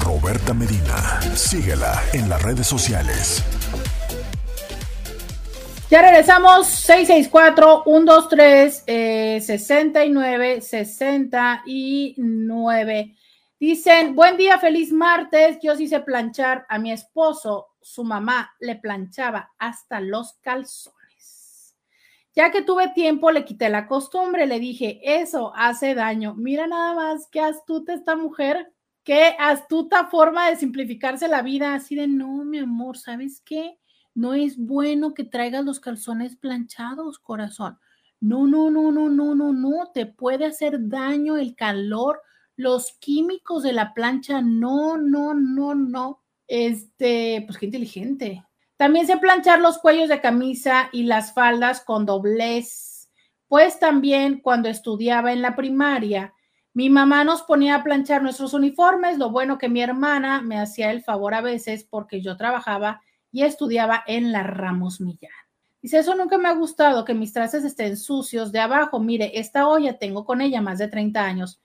Speaker 1: Roberta Medina, síguela en las redes sociales.
Speaker 2: Ya regresamos, 664-123-69-69. Dicen, buen día, feliz martes. Yo sí sé planchar a mi esposo. Su mamá le planchaba hasta los calzones. Ya que tuve tiempo, le quité la costumbre, le dije, eso hace daño. Mira nada más qué astuta esta mujer, qué astuta forma de simplificarse la vida, así de, no, mi amor, ¿sabes qué? No es bueno que traigas los calzones planchados, corazón. No, no, no, no, no, no, no, te puede hacer daño el calor, los químicos de la plancha, no, no, no, no. Este, pues qué inteligente. También sé planchar los cuellos de camisa y las faldas con doblez, pues también cuando estudiaba en la primaria, mi mamá nos ponía a planchar nuestros uniformes, lo bueno que mi hermana me hacía el favor a veces porque yo trabajaba y estudiaba en la Ramos Millán. Dice, eso nunca me ha gustado, que mis trastes estén sucios de abajo. Mire, esta olla tengo con ella más de 30 años.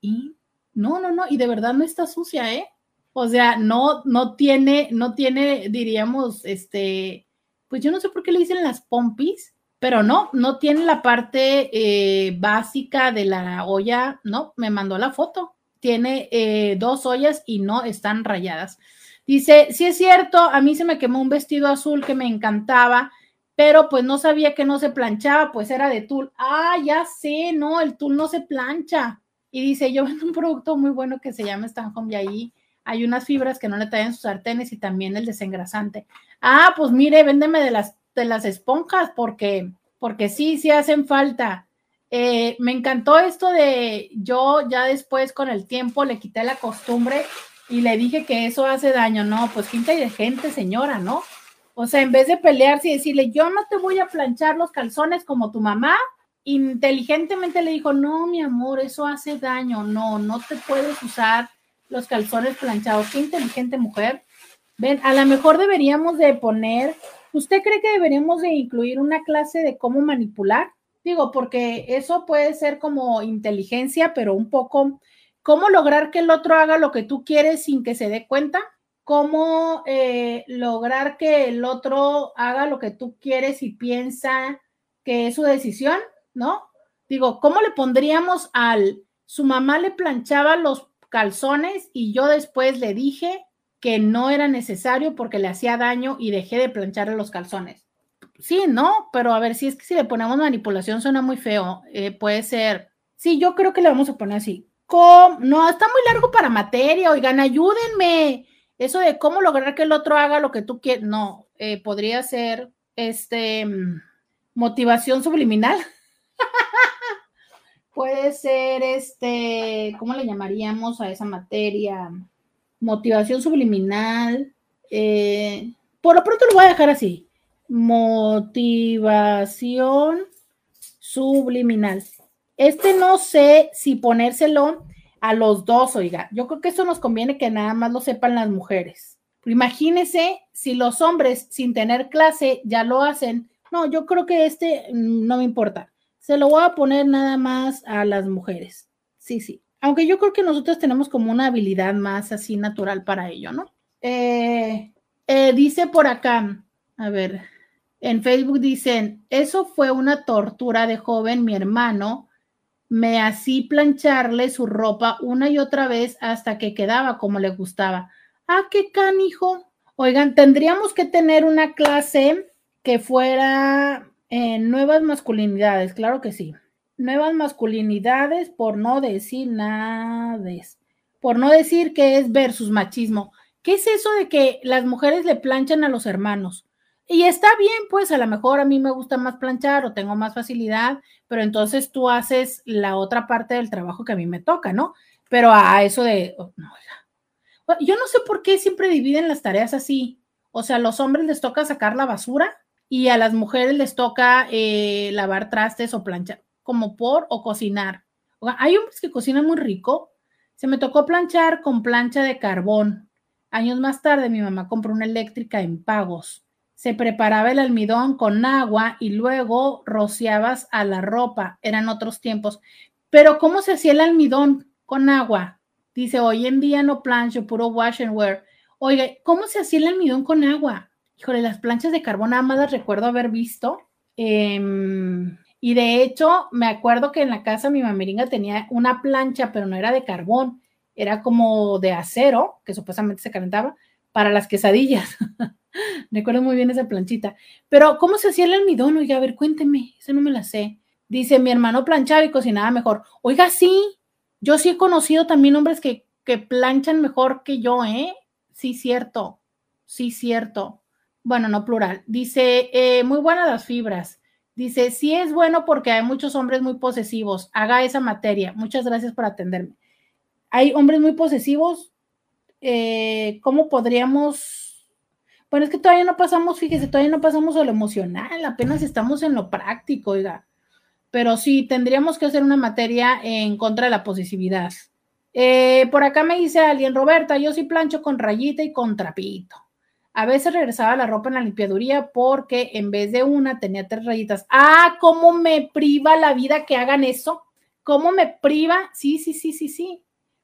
Speaker 2: Y no, no, no, y de verdad no está sucia, ¿eh? O sea, no, no tiene, no tiene, diríamos, este, pues yo no sé por qué le dicen las pompis, pero no, no tiene la parte eh, básica de la olla, no, me mandó la foto. Tiene eh, dos ollas y no están rayadas. Dice, sí es cierto, a mí se me quemó un vestido azul que me encantaba, pero pues no sabía que no se planchaba, pues era de tul. Ah, ya sé, no, el tul no se plancha. Y dice, yo vendo un producto muy bueno que se llama Stan Home y ahí hay unas fibras que no le traen sus sartenes y también el desengrasante. Ah, pues mire, véndeme de las, de las esponjas porque, porque sí, sí hacen falta. Eh, me encantó esto de yo ya después con el tiempo le quité la costumbre y le dije que eso hace daño. No, pues qué inteligente señora, ¿no? O sea, en vez de pelearse y decirle, yo no te voy a planchar los calzones como tu mamá, inteligentemente le dijo, no, mi amor, eso hace daño, no, no te puedes usar los calzones planchados. Qué inteligente mujer. Ven, a lo mejor deberíamos de poner, ¿usted cree que deberíamos de incluir una clase de cómo manipular? Digo, porque eso puede ser como inteligencia, pero un poco, ¿cómo lograr que el otro haga lo que tú quieres sin que se dé cuenta? ¿Cómo eh, lograr que el otro haga lo que tú quieres y piensa que es su decisión? ¿No? Digo, ¿cómo le pondríamos al, su mamá le planchaba los calzones y yo después le dije que no era necesario porque le hacía daño y dejé de plancharle los calzones. Sí, no, pero a ver, si es que si le ponemos manipulación suena muy feo, eh, puede ser, sí, yo creo que le vamos a poner así. No, está muy largo para materia, oigan, ayúdenme. Eso de cómo lograr que el otro haga lo que tú quieres, no, eh, podría ser, este, motivación subliminal. puede ser este, ¿cómo le llamaríamos a esa materia? Motivación subliminal. Eh, por lo pronto lo voy a dejar así. Motivación subliminal. Este no sé si ponérselo a los dos, oiga. Yo creo que eso nos conviene que nada más lo sepan las mujeres. Imagínense si los hombres sin tener clase ya lo hacen. No, yo creo que este mm, no me importa se lo voy a poner nada más a las mujeres. Sí, sí. Aunque yo creo que nosotros tenemos como una habilidad más así natural para ello, ¿no? Eh, eh, dice por acá, a ver, en Facebook dicen, eso fue una tortura de joven, mi hermano, me hacía plancharle su ropa una y otra vez hasta que quedaba como le gustaba. Ah, qué canijo. Oigan, tendríamos que tener una clase que fuera nuevas masculinidades, claro que sí. Nuevas masculinidades, por no decir nada, por no decir que es versus machismo. ¿Qué es eso de que las mujeres le planchan a los hermanos? Y está bien, pues a lo mejor a mí me gusta más planchar o tengo más facilidad, pero entonces tú haces la otra parte del trabajo que a mí me toca, ¿no? Pero a eso de, oh, yo no sé por qué siempre dividen las tareas así. O sea, a los hombres les toca sacar la basura y a las mujeres les toca eh, lavar trastes o planchar, como por o cocinar. hay hombres que cocinan muy rico. Se me tocó planchar con plancha de carbón. Años más tarde mi mamá compró una eléctrica en pagos. Se preparaba el almidón con agua y luego rociabas a la ropa. Eran otros tiempos. Pero ¿cómo se hacía el almidón con agua? Dice, hoy en día no plancho, puro wash and wear. Oiga, ¿cómo se hacía el almidón con agua? híjole, las planchas de carbón nada más las recuerdo haber visto. Em, y de hecho, me acuerdo que en la casa mi mameringa tenía una plancha, pero no era de carbón, era como de acero, que supuestamente se calentaba, para las quesadillas. recuerdo muy bien esa planchita. Pero, ¿cómo se hacía el almidón? Oiga, a ver, cuénteme, eso no me la sé. Dice, mi hermano planchaba y cocinaba mejor. Oiga, sí, yo sí he conocido también hombres que, que planchan mejor que yo, ¿eh? Sí, cierto, sí, cierto bueno, no plural, dice, eh, muy buenas las fibras. Dice, sí es bueno porque hay muchos hombres muy posesivos. Haga esa materia. Muchas gracias por atenderme. Hay hombres muy posesivos. Eh, ¿Cómo podríamos? Bueno, es que todavía no pasamos, fíjese, todavía no pasamos a lo emocional, apenas estamos en lo práctico, oiga. Pero sí, tendríamos que hacer una materia en contra de la posesividad. Eh, por acá me dice alguien, Roberta, yo sí plancho con rayita y con trapito. A veces regresaba la ropa en la limpiaduría porque en vez de una tenía tres rayitas. Ah, ¿cómo me priva la vida que hagan eso? ¿Cómo me priva? Sí, sí, sí, sí, sí.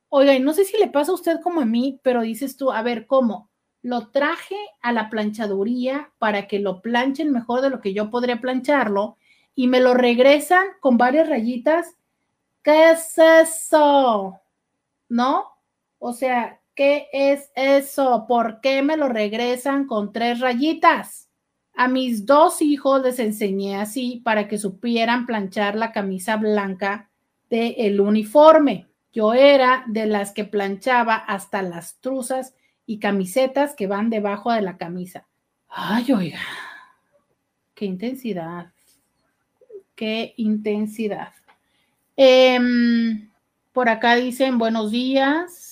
Speaker 2: Oiga, no sé si le pasa a usted como a mí, pero dices tú, a ver, ¿cómo? Lo traje a la planchaduría para que lo planchen mejor de lo que yo podría plancharlo y me lo regresan con varias rayitas. ¿Qué es eso? ¿No? O sea, ¿qué es eso? ¿Por qué me lo regresan con tres rayitas? A mis dos hijos les enseñé así para que supieran planchar la camisa blanca del uniforme. Yo era de las que planchaba hasta las truzas y camisetas que van debajo de la camisa. Ay, oiga, qué intensidad, qué intensidad. Em, por acá dicen buenos días.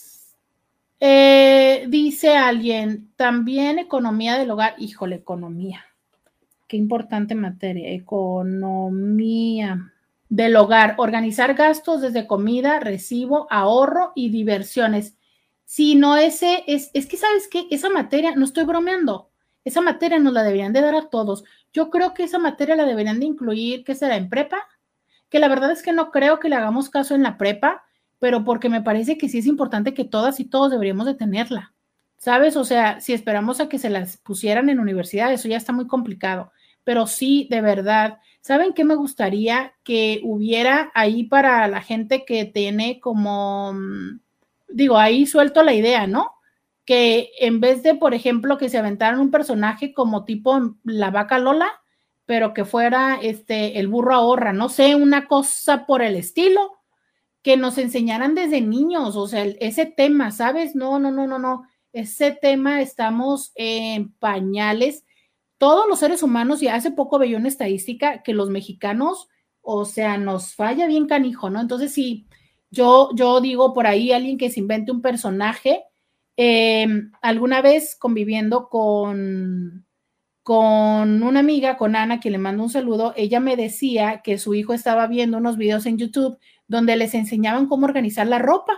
Speaker 2: Eh, dice alguien, también economía del hogar. Híjole, economía. Qué importante materia. Economía del hogar, organizar gastos desde comida, recibo, ahorro y diversiones. Si no, ese es, es que sabes que esa materia, no estoy bromeando, esa materia nos la deberían de dar a todos. Yo creo que esa materia la deberían de incluir, ¿qué será? ¿En prepa? Que la verdad es que no creo que le hagamos caso en la prepa, pero porque me parece que sí es importante que todas y todos deberíamos de tenerla. ¿Sabes? O sea, si esperamos a que se las pusieran en universidad, eso ya está muy complicado. Pero sí, de verdad, ¿Saben qué me gustaría que hubiera ahí para la gente que tiene como, mm, digo, ahí suelto la idea, ¿no? Que en vez de, por ejemplo, que se aventaran un personaje como tipo la vaca Lola, pero que fuera este el burro ahorra, no sé, una cosa por el estilo, que nos enseñaran desde niños, o sea, ese tema, ¿sabes? No, no, no, no, no. Ese tema estamos en pañales todos los seres humanos, y hace poco veía una estadística que los mexicanos, o sea, nos falla bien canijo, ¿no? Entonces, si yo, yo digo por ahí alguien que se invente un personaje, em, alguna vez conviviendo con, con una amiga, con Ana, que le mando un saludo, ella me decía que su hijo estaba viendo unos videos en YouTube donde les enseñaban cómo organizar la ropa.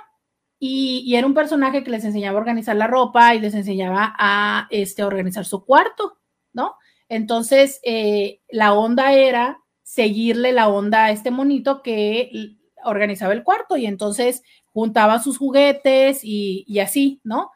Speaker 2: Y, era un personaje que les enseñaba a organizar la ropa y les enseñaba a este, organizar su cuarto. ¿no? Entonces, eh, la onda era seguirle la onda a este monito que organizaba el cuarto y entonces juntaba sus juguetes y, así, ¿no?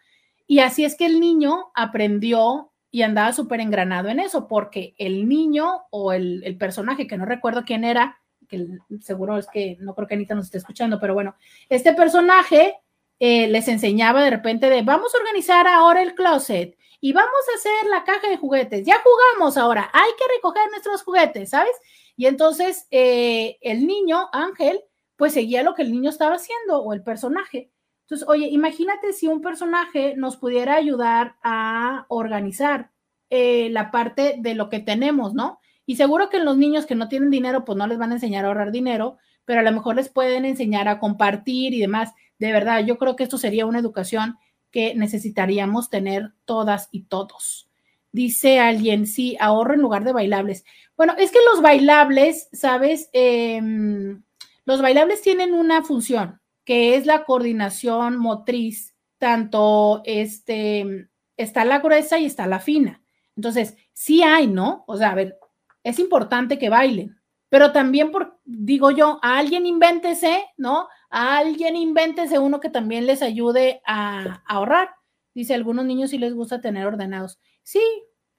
Speaker 2: Y así es que el niño aprendió y andaba súper engranado en eso, porque el niño o el, personaje, que no recuerdo quién era, que seguro es que no creo que Anita nos esté escuchando, pero bueno, este personaje eh, les enseñaba de repente de, vamos a organizar ahora el closet y vamos a hacer la caja de juguetes. Ya jugamos ahora, hay que recoger nuestros juguetes, ¿sabes? Y entonces eh, el niño, Ángel, pues seguía lo que el niño estaba haciendo o el personaje. Entonces, oye, imagínate si un personaje nos pudiera ayudar a organizar eh, la parte de lo que tenemos, ¿no? Y seguro que los niños que no tienen dinero, pues no les van a enseñar a ahorrar dinero, pero a lo mejor les pueden enseñar a compartir y demás. De verdad, yo creo que esto sería una educación que necesitaríamos tener todas y todos. Dice alguien, sí, ahorro en lugar de bailables. Bueno, es que los bailables, ¿sabes? Em, los bailables tienen una función, que es la coordinación motriz, tanto este, está la gruesa y está la fina. Entonces, sí hay, ¿no? O sea, a ver, es importante que bailen, pero también, por, digo yo, a alguien invéntese, ¿no? a alguien invéntese uno que también les ayude a, ahorrar. Dice, algunos niños sí les gusta tener ordenados. Sí,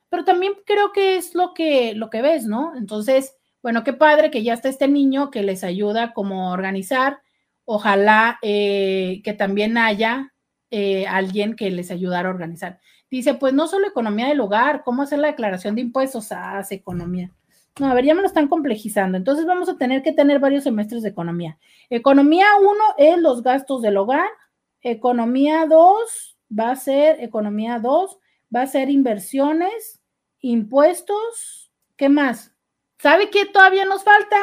Speaker 2: pero también creo que es lo que, lo que ves, ¿no? Entonces, bueno, qué padre que ya está este niño que les ayuda como a organizar. Ojalá eh, que también haya eh, alguien que les ayudara a organizar. Dice, pues no solo economía del hogar, ¿cómo hacer la declaración de impuestos? Ah, hace economía. No, a ver, ya me lo están complejizando. Entonces vamos a tener que tener varios semestres de economía. Economía 1 es los gastos del hogar. Economía 2 va a ser, economía 2 va a ser inversiones, impuestos. ¿Qué más? ¿Sabe qué todavía nos falta?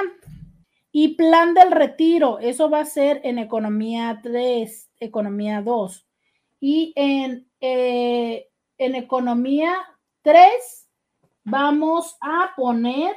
Speaker 2: Y plan del retiro. Eso va a ser en economía 3, economía 2. Y en, eh, en economía 3 vamos a poner,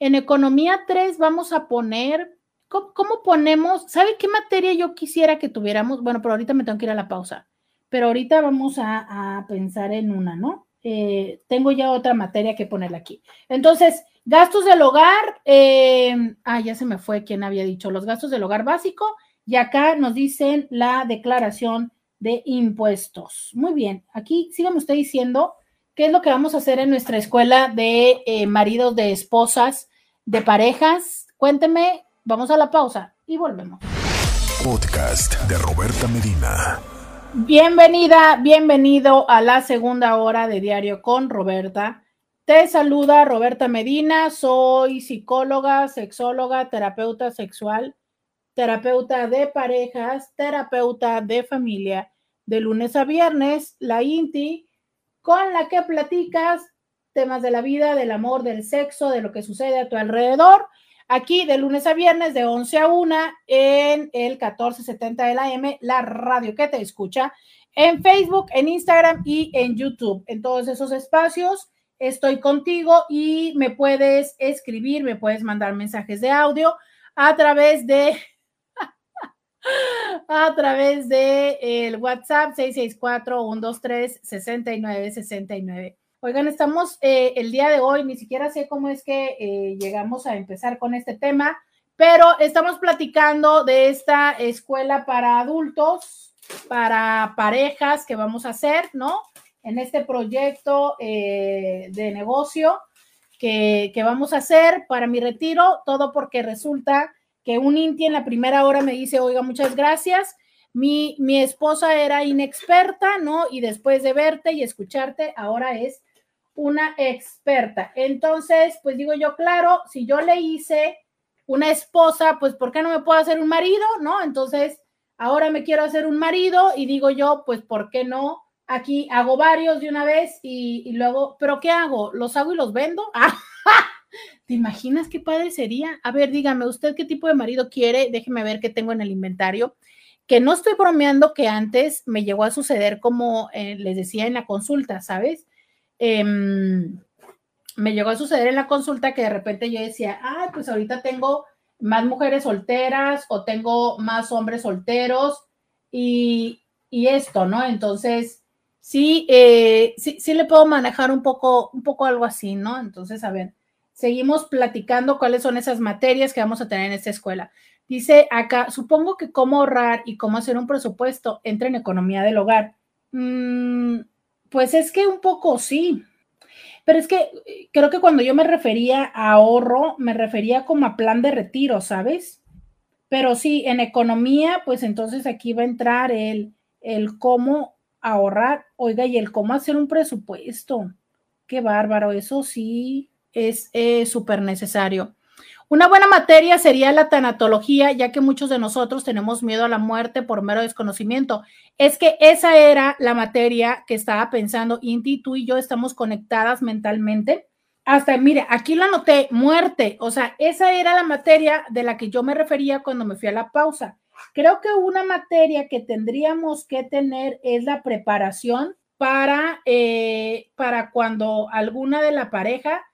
Speaker 2: en economía 3 vamos a poner, ¿cómo, ponemos? ¿Sabe qué materia yo quisiera que tuviéramos? Bueno, pero ahorita me tengo que ir a la pausa, pero ahorita vamos a, pensar en una, ¿no? Eh, tengo ya otra materia que ponerle aquí. Entonces, gastos del hogar, eh, ah, ya se me fue quien había dicho, los gastos del hogar básico Y acá nos dicen la declaración de impuestos. Muy bien, aquí síganme usted diciendo qué es lo que vamos a hacer en nuestra escuela de eh, maridos, de esposas, de parejas. Cuénteme, vamos a la pausa y volvemos.
Speaker 1: Podcast de Roberta Medina.
Speaker 2: Bienvenida, bienvenido a la segunda hora de Diario con Roberta. Te saluda Roberta Medina, soy psicóloga, sexóloga, terapeuta sexual, terapeuta de parejas, terapeuta de familia, de lunes a viernes, la INTI, con la que platicas temas de la vida, del amor, del sexo, de lo que sucede a tu alrededor aquí de lunes a viernes de 11 a 1 en el 1470 de la M, la radio que te escucha, en Facebook, en Instagram y en YouTube. En todos esos espacios estoy contigo y me puedes escribir, me puedes mandar mensajes de audio a través de a través de el WhatsApp 664 123 6969. Oigan, estamos eh, el día de hoy, ni siquiera sé cómo es que eh, llegamos a empezar con este tema, pero estamos platicando de esta escuela para adultos, para parejas que vamos a hacer, ¿no? En este proyecto eh, de negocio que, que vamos a hacer para mi retiro, todo porque resulta que un Inti en la primera hora me dice, oiga, muchas gracias. Mi, mi esposa era inexperta, ¿no? Y después de verte y escucharte, ahora es una experta. Entonces, pues digo yo, claro, si yo le hice una esposa, pues ¿por qué no me puedo hacer un marido? ¿No? Entonces, ahora me quiero hacer un marido y digo yo, pues ¿por qué no? Aquí hago varios de una vez y, luego, ¿pero qué hago? ¿Los hago y los vendo? ¿Te imaginas qué padre sería? A ver, dígame, ¿usted qué tipo de marido quiere? Déjeme ver qué tengo en el inventario. Que no estoy bromeando que antes me llegó a suceder como eh, les decía en la consulta, ¿sabes? Em, me llegó a suceder en la consulta que de repente yo decía, ah, pues ahorita tengo más mujeres solteras o tengo más hombres solteros y, esto, ¿no? Entonces, sí, eh, sí, sí le puedo manejar un poco, un poco algo así, ¿no? Entonces, a ver, seguimos platicando cuáles son esas materias que vamos a tener en esta escuela. Dice acá, supongo que cómo ahorrar y cómo hacer un presupuesto entra en economía del hogar. Mm, pues es que un poco sí, pero es que eh, creo que cuando yo me refería a ahorro, me refería como a plan de retiro, ¿sabes? Pero sí, en economía, pues entonces aquí va a entrar el, el cómo ahorrar, oiga, y el cómo hacer un presupuesto. Qué bárbaro, eso sí es súper necesario. Una buena materia sería la tanatología, ya que muchos de nosotros tenemos miedo a la muerte por mero desconocimiento. Es que esa era la materia que estaba pensando Inti, tú y yo estamos conectadas mentalmente. Hasta, mire, aquí lo anoté, muerte. O sea, esa era la materia de la que yo me refería cuando me fui a la pausa. Creo que una materia que tendríamos que tener es la preparación para, eh, para cuando alguna de la pareja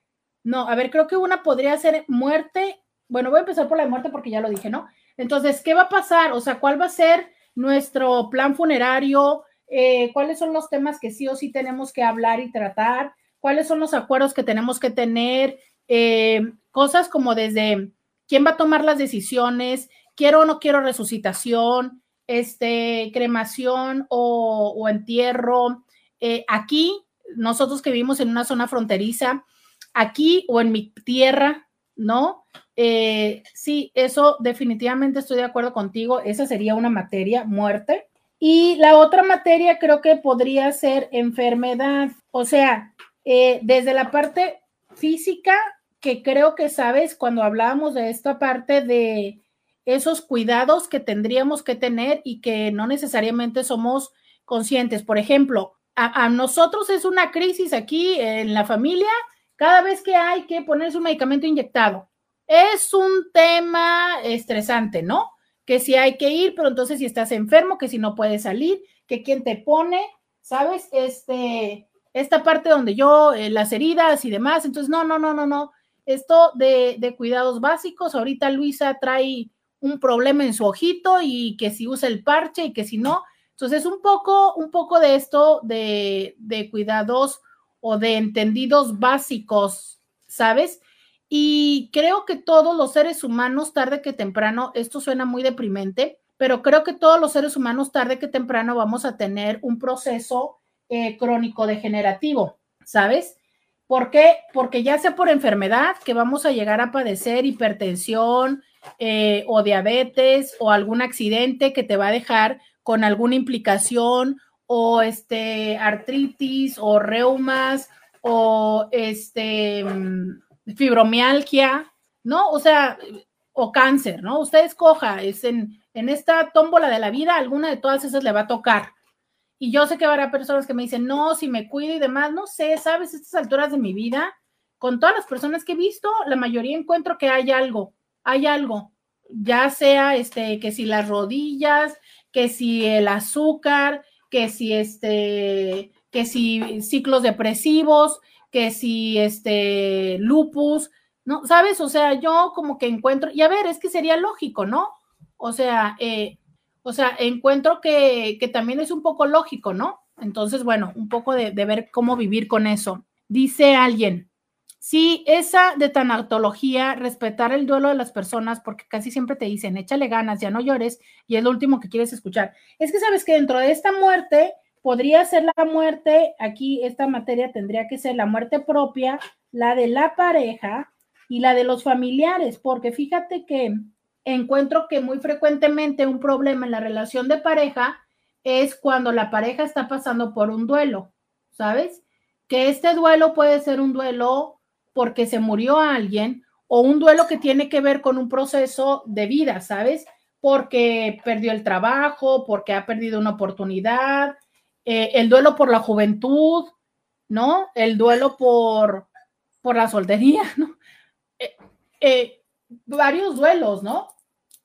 Speaker 2: no, a ver, creo que una podría ser muerte. Bueno, voy a empezar por la muerte porque ya lo dije, ¿no? Entonces, ¿qué va a pasar? O sea, ¿cuál va a ser nuestro plan funerario? Eh, ¿Cuáles son los temas que sí o sí tenemos que hablar y tratar? ¿Cuáles son los acuerdos que tenemos que tener? Eh, cosas como desde quién va a tomar las decisiones, quiero o no quiero resucitación, este, cremación o, entierro. Eh, aquí, nosotros que vivimos en una zona fronteriza, aquí o en mi tierra, ¿no? Eh, sí, eso definitivamente estoy de acuerdo contigo. Esa sería una materia, muerte. Y la otra materia creo que podría ser enfermedad. O sea, eh, desde la parte física, que creo que sabes cuando hablábamos de esta parte de esos cuidados que tendríamos que tener y que no necesariamente somos conscientes. Por ejemplo, a nosotros es una crisis aquí en la familia cada vez que hay que ponerse un medicamento inyectado. Es un tema estresante, ¿no? Que si hay que ir, pero entonces si estás enfermo, que si no puedes salir, que quién te pone, ¿sabes? Este, esta parte donde yo, eh, las heridas y demás, entonces, no, no, no, no, no. Esto de, de cuidados básicos, ahorita Luisa trae un problema en su ojito y que si usa el parche y que si no. Entonces, un poco, un poco de esto de, de cuidados o de entendidos básicos, ¿sabes? Y creo que todos los seres humanos, tarde que temprano, esto suena muy deprimente, pero creo que todos los seres humanos tarde que temprano vamos a tener un proceso eh, crónico degenerativo, ¿sabes? ¿Por qué? Porque ya sea por enfermedad que vamos a llegar a padecer hipertensión eh, o diabetes o algún accidente que te va a dejar con alguna implicación o este artritis o reumas o este mm, fibromialgia, ¿no? O sea, o cáncer, ¿no? Usted escoja, es en, en esta tómbola de la vida, alguna de todas esas le va a tocar. Y yo sé que habrá personas que me dicen, no, si me cuido y demás, no sé, sabes, estas alturas de mi vida, con todas las personas que he visto, la mayoría encuentro que hay algo, hay algo, ya sea este, que si las rodillas, que si el azúcar, que si este, que si ciclos depresivos, que si este lupus, ¿no? ¿Sabes? O sea, yo como que encuentro, y a ver, es que sería lógico, ¿no? O sea, eh, o sea, encuentro que, también es un poco lógico, ¿no? Entonces, bueno, un poco de, ver cómo vivir con eso. Dice alguien, sí, esa de tanatología, respetar el duelo de las personas, porque casi siempre te dicen, échale ganas, ya no llores, y es lo último que quieres escuchar. Es que sabes que dentro de esta muerte podría ser la muerte, aquí esta materia tendría que ser la muerte propia, la de la pareja y la de los familiares, porque fíjate que encuentro que muy frecuentemente un problema en la relación de pareja es cuando la pareja está pasando por un duelo, ¿sabes? Que este duelo puede ser un duelo porque se murió alguien o un duelo que tiene que ver con un proceso de vida, ¿sabes? Porque perdió el trabajo, porque ha perdido una oportunidad, eh, el duelo por la juventud, ¿no? El duelo por, por la soltería, ¿no? Eh, eh, varios duelos, ¿no?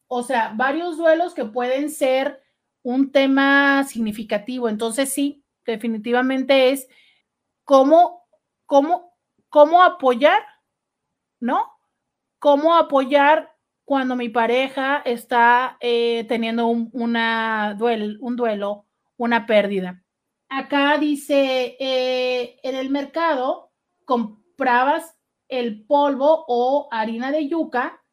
Speaker 2: O sea, varios duelos que pueden ser un tema significativo. Entonces, sí, definitivamente es cómo, cómo, cómo apoyar, ¿no? Cómo apoyar cuando mi pareja está eh, teniendo un, duelo, una pérdida. Acá dice, eh, en el mercado comprabas el polvo o harina de yuca,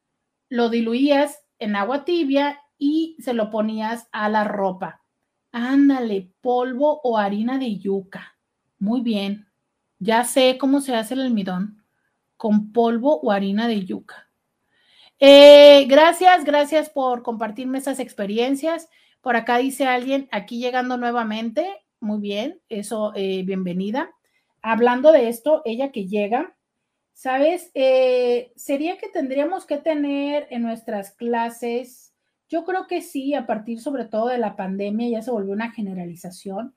Speaker 2: lo diluías en agua tibia y se lo ponías a la ropa. Ándale, polvo o harina de yuca. Muy bien. Ya sé cómo se hace el almidón con polvo o harina de yuca. Eh, gracias, gracias por compartirme esas experiencias. Por acá dice alguien, aquí llegando nuevamente. Muy bien, eso, eh, bienvenida. Hablando de esto, ella que llega, ¿Sabes? Eh, sería que tendríamos que tener en nuestras clases, yo creo que sí, a partir sobre todo de la pandemia ya se volvió una generalización.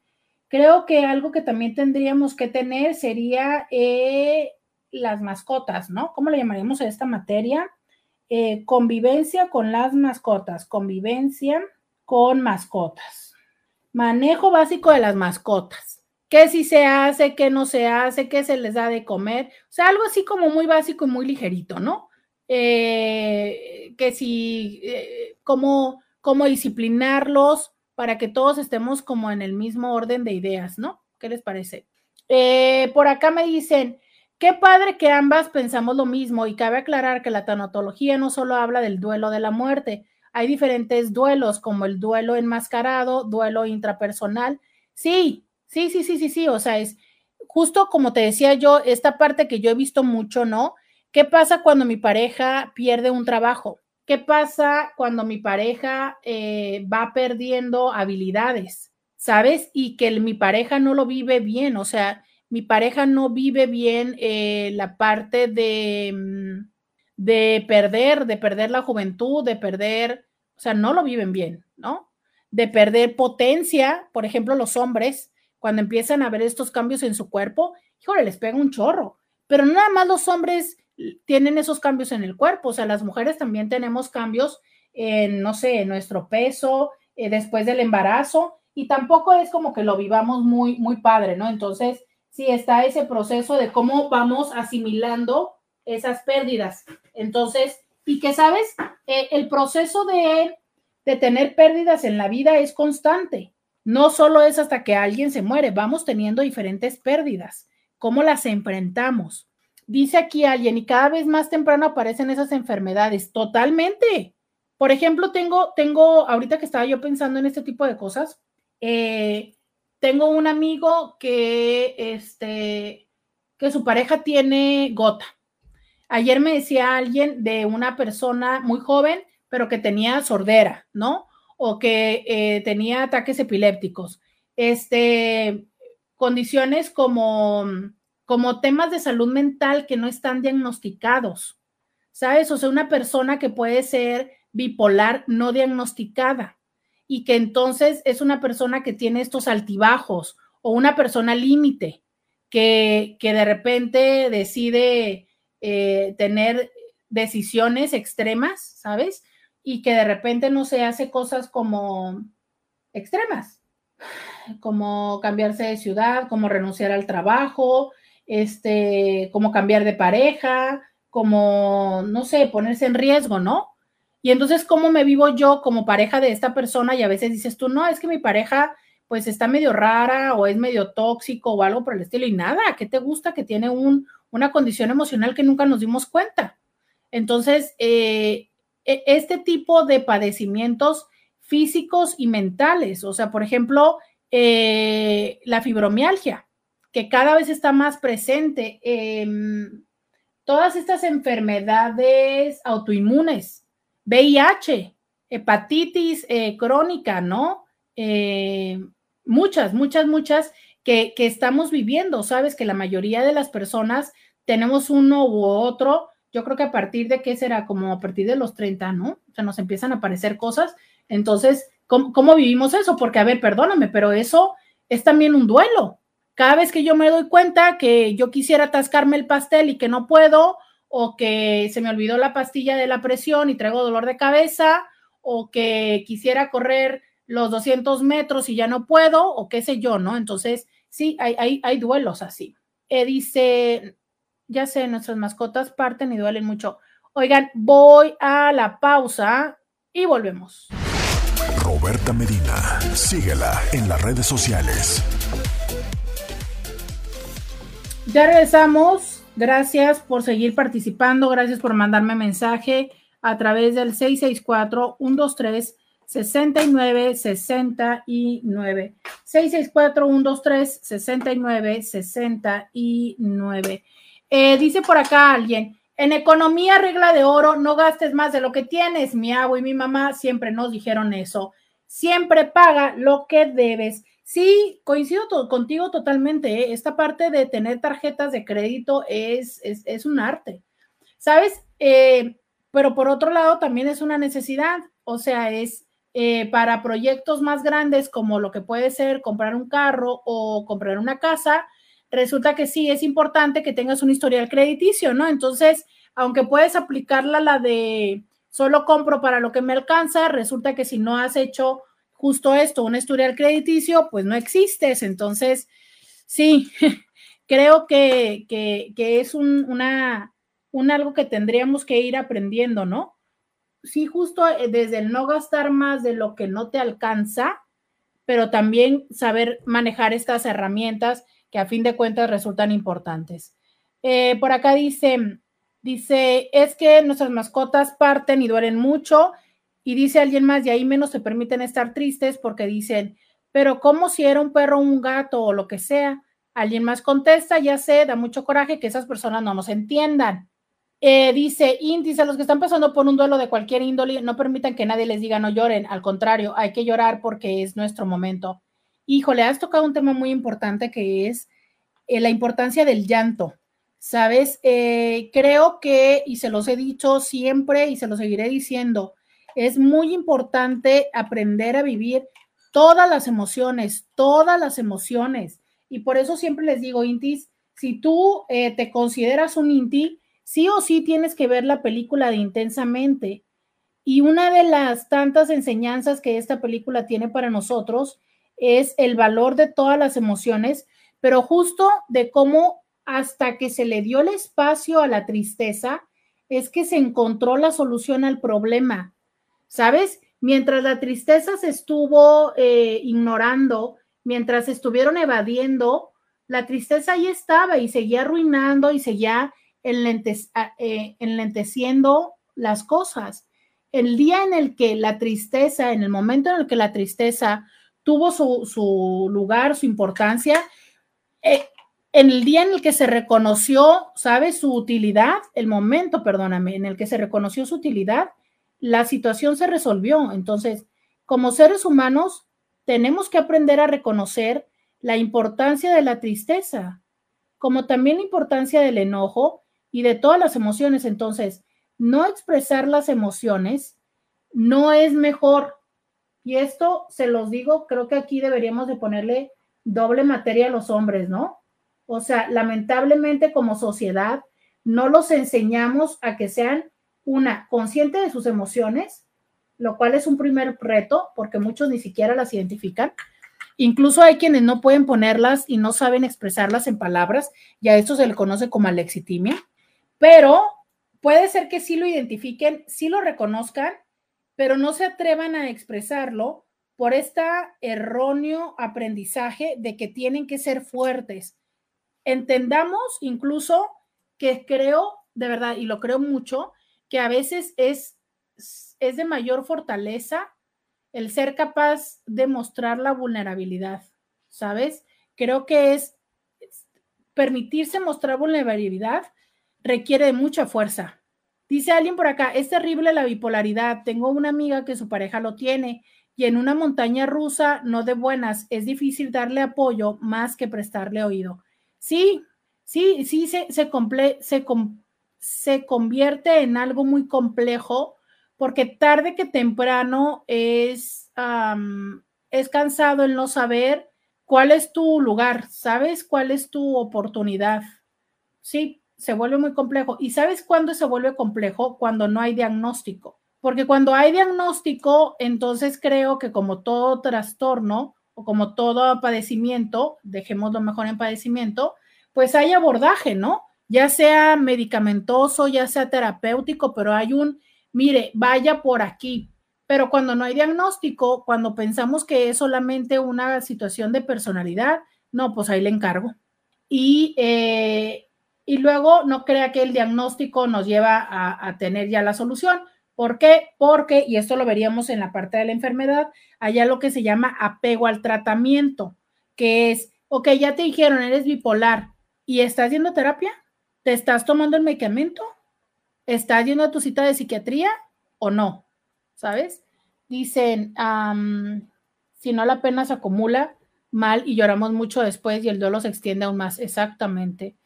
Speaker 2: Creo que algo que también tendríamos que tener sería eh, las mascotas, ¿no? ¿Cómo le llamaríamos a esta materia? Eh, convivencia con las mascotas, convivencia con mascotas. Manejo básico de las mascotas qué sí se hace, qué no se hace, qué se les da de comer, o sea, algo así como muy básico y muy ligerito, ¿no? Eh, que si, cómo, cómo disciplinarlos para que todos estemos como en el mismo orden de ideas, ¿no? ¿Qué les parece? Eh, por acá me dicen, qué padre que ambas pensamos lo mismo y cabe aclarar que la tanatología no solo habla del duelo de la muerte, hay diferentes duelos como el duelo enmascarado, duelo intrapersonal. Sí, Sí, sí, sí, sí, sí, o sea, es justo como te decía yo, esta parte que yo he visto mucho, ¿no? ¿Qué pasa cuando mi pareja pierde un trabajo? ¿Qué pasa cuando mi pareja eh, va perdiendo habilidades? ¿Sabes? Y que mi pareja no lo vive bien, o sea, mi pareja no vive bien eh, la parte de, mm, de perder, de perder la juventud, de perder, o sea, no lo viven bien, ¿no? De perder potencia, por ejemplo, los hombres, cuando empiezan a ver estos cambios en su cuerpo, híjole, les pega un chorro. Pero nada más los hombres tienen esos cambios en el cuerpo, o sea, las mujeres también tenemos cambios en, no sé, en nuestro peso, eh, después del embarazo, y tampoco es como que lo vivamos muy, muy padre, ¿no? Entonces, sí está ese proceso de cómo vamos asimilando esas pérdidas. Entonces, y que sabes, eh, el proceso de, de tener pérdidas en la vida es constante. No solo es hasta que alguien se muere, vamos teniendo diferentes pérdidas. ¿Cómo las enfrentamos? Dice aquí alguien, y cada vez más temprano aparecen esas enfermedades. Totalmente, por ejemplo, tengo, tengo, ahorita que estaba yo pensando en este tipo de cosas, eh, tengo un amigo que, este, que su pareja tiene gota. Ayer me decía alguien de una persona muy joven, pero que tenía sordera, ¿no? O que eh, tenía ataques epilépticos. Este, condiciones como, como temas de salud mental que no están diagnosticados, ¿sabes? O sea, una persona que puede ser bipolar no diagnosticada y que entonces es una persona que tiene estos altibajos o una persona límite que, que, de repente decide eh, tener decisiones extremas, ¿sabes? Y que de repente no se hace cosas como extremas, como cambiarse de ciudad, como renunciar al trabajo, este, como cambiar de pareja, como, no sé, ponerse en riesgo, ¿no? Y entonces, ¿cómo me vivo yo como pareja de esta persona? Y a veces dices tú, no, es que mi pareja pues está medio rara o es medio tóxico o algo por el estilo y nada, ¿qué te gusta? Que tiene un, una condición emocional que nunca nos dimos cuenta. Entonces, eh, e, este tipo de padecimientos físicos y mentales, o sea, por ejemplo, eh, la fibromialgia, que cada vez está más presente, todas estas enfermedades autoinmunes, VIH, hepatitis eh, crónica, ¿no? Eh, muchas, muchas, muchas que, que, estamos viviendo, ¿sabes? Que la mayoría de las personas tenemos uno u otro. Yo creo que a partir de qué será, como a partir de los 30, ¿no? O sea, nos empiezan a aparecer cosas. Entonces, ¿cómo, cómo vivimos eso? Porque, a ver, perdóname, pero eso es también un duelo. Cada vez que yo me doy cuenta que yo quisiera atascarme el pastel y que no puedo, o que se me olvidó la pastilla de la presión y traigo dolor de cabeza, o que quisiera correr los 200 metros y ya no puedo, o qué sé yo, ¿no? Entonces, sí, hay, duelos así. Eh, dice, ya sé, nuestras mascotas parten y duelen mucho. Oigan, voy a la pausa y volvemos.
Speaker 1: Roberta Medina, síguela en las redes sociales.
Speaker 2: Ya regresamos. Gracias por seguir participando, gracias por mandarme mensaje a través del 664-123-6969. 664-123-6969. Eh, dice por acá alguien, en economía regla de oro, no gastes más de lo que tienes. Mi abuelo y mi mamá siempre nos dijeron eso. Siempre paga lo que debes. Sí, coincido contigo totalmente. ¿eh? Esta parte de tener tarjetas de crédito es, es, un arte, ¿sabes? Eh, pero por otro lado también es una necesidad, o sea, es eh, para proyectos más grandes como lo que puede ser comprar un carro o comprar una casa, resulta que sí es importante que tengas un historial crediticio, ¿no? Entonces, aunque puedes aplicarla la de solo compro para lo que me alcanza, resulta que si no has hecho justo esto, un historial crediticio, pues no existes. Entonces, sí, creo que, es un, una, un algo que tendríamos que ir aprendiendo, ¿no? Sí, justo eh, desde el no gastar más de lo que no te alcanza, pero también saber manejar estas herramientas que a fin de cuentas resultan importantes. Eh, por acá dice, dice, es que nuestras mascotas parten y duelen mucho y dice alguien más, y ahí menos se permiten estar tristes porque dicen, pero como si era un perro, un gato o lo que sea. Alguien más contesta, ya sé, da mucho coraje que esas personas no nos entiendan. Eh, dice índice, los que están pasando por un duelo de cualquier índole, no permitan que nadie les diga no lloren, al contrario, hay que llorar porque es nuestro momento. Híjole, has tocado un tema muy importante que es eh, la importancia del llanto. Sabes, eh, creo que, y se los he dicho siempre y se lo seguiré diciendo, es muy importante aprender a vivir todas las emociones, todas las emociones. Y por eso siempre les digo, Intis, si tú eh, te consideras un Inti, sí o sí tienes que ver la película de Intensamente. Y una de las tantas enseñanzas que esta película tiene para nosotros es el valor de todas las emociones, pero justo de cómo hasta que se le dio el espacio a la tristeza, es que se encontró la solución al problema. ¿Sabes? Mientras la tristeza se estuvo eh, ignorando, mientras estuvieron evadiendo, la tristeza ahí estaba y seguía arruinando y seguía eh, enlenteciendo las cosas. el día en el que la tristeza, en el momento en el que la tristeza tuvo su, lugar, su importancia, eh, en el día en el que se reconoció, ¿sabes? Su utilidad, el momento, perdóname, en el que se reconoció su utilidad, la situación se resolvió. Entonces, como seres humanos, tenemos que aprender a reconocer la importancia de la tristeza, como también la importancia del enojo y de todas las emociones. Entonces, no expresar las emociones no es mejor. Y esto se los digo, creo que aquí deberíamos de ponerle doble materia a los hombres, ¿no? O sea, lamentablemente como sociedad no los enseñamos a que sean una consciente de sus emociones, lo cual es un primer reto porque muchos ni siquiera las identifican. Incluso hay quienes no pueden ponerlas y no saben expresarlas en palabras, y a esto se le conoce como alexitimia, pero puede ser que sí lo identifiquen, sí lo reconozcan, pero no se atrevan a expresarlo por este erróneo aprendizaje de que tienen que ser fuertes. Entendamos incluso que creo, de verdad, y lo creo mucho, que a veces es, es de mayor fortaleza el ser capaz de mostrar la vulnerabilidad, ¿sabes? Creo que es permitirse mostrar vulnerabilidad requiere de mucha fuerza. Dice alguien por acá, es terrible la bipolaridad. Tengo una amiga que su pareja lo tiene y en una montaña rusa, no de buenas, es difícil darle apoyo más que prestarle oído. Sí, sí, sí, se, se, se, se convierte en algo muy complejo porque tarde que temprano es, es cansado el no saber cuál es tu lugar, sabes cuál es tu oportunidad. Sí, se vuelve muy complejo. ¿Y sabes cuándo se vuelve complejo? Cuando no hay diagnóstico. Porque cuando hay diagnóstico, entonces creo que como todo trastorno o como todo padecimiento, dejémoslo mejor en padecimiento, pues hay abordaje, ¿no? Ya sea medicamentoso, ya sea terapéutico, pero hay un, mire, vaya por aquí. Pero cuando no hay diagnóstico, cuando pensamos que es solamente una situación de personalidad, no, pues ahí le encargo. Y eh, y luego no crea que el diagnóstico nos lleva a, tener ya la solución. ¿Por qué? Porque, y esto lo veríamos en la parte de la enfermedad, allá lo que se llama apego al tratamiento, que es, ok, ya te dijeron, eres bipolar y estás a terapia, te estás tomando el medicamento, estás yendo a tu cita de psiquiatría o no, ¿sabes? Dicen, si no la pena se acumula mal y lloramos mucho después y el dolor se extiende aún más, exactamente.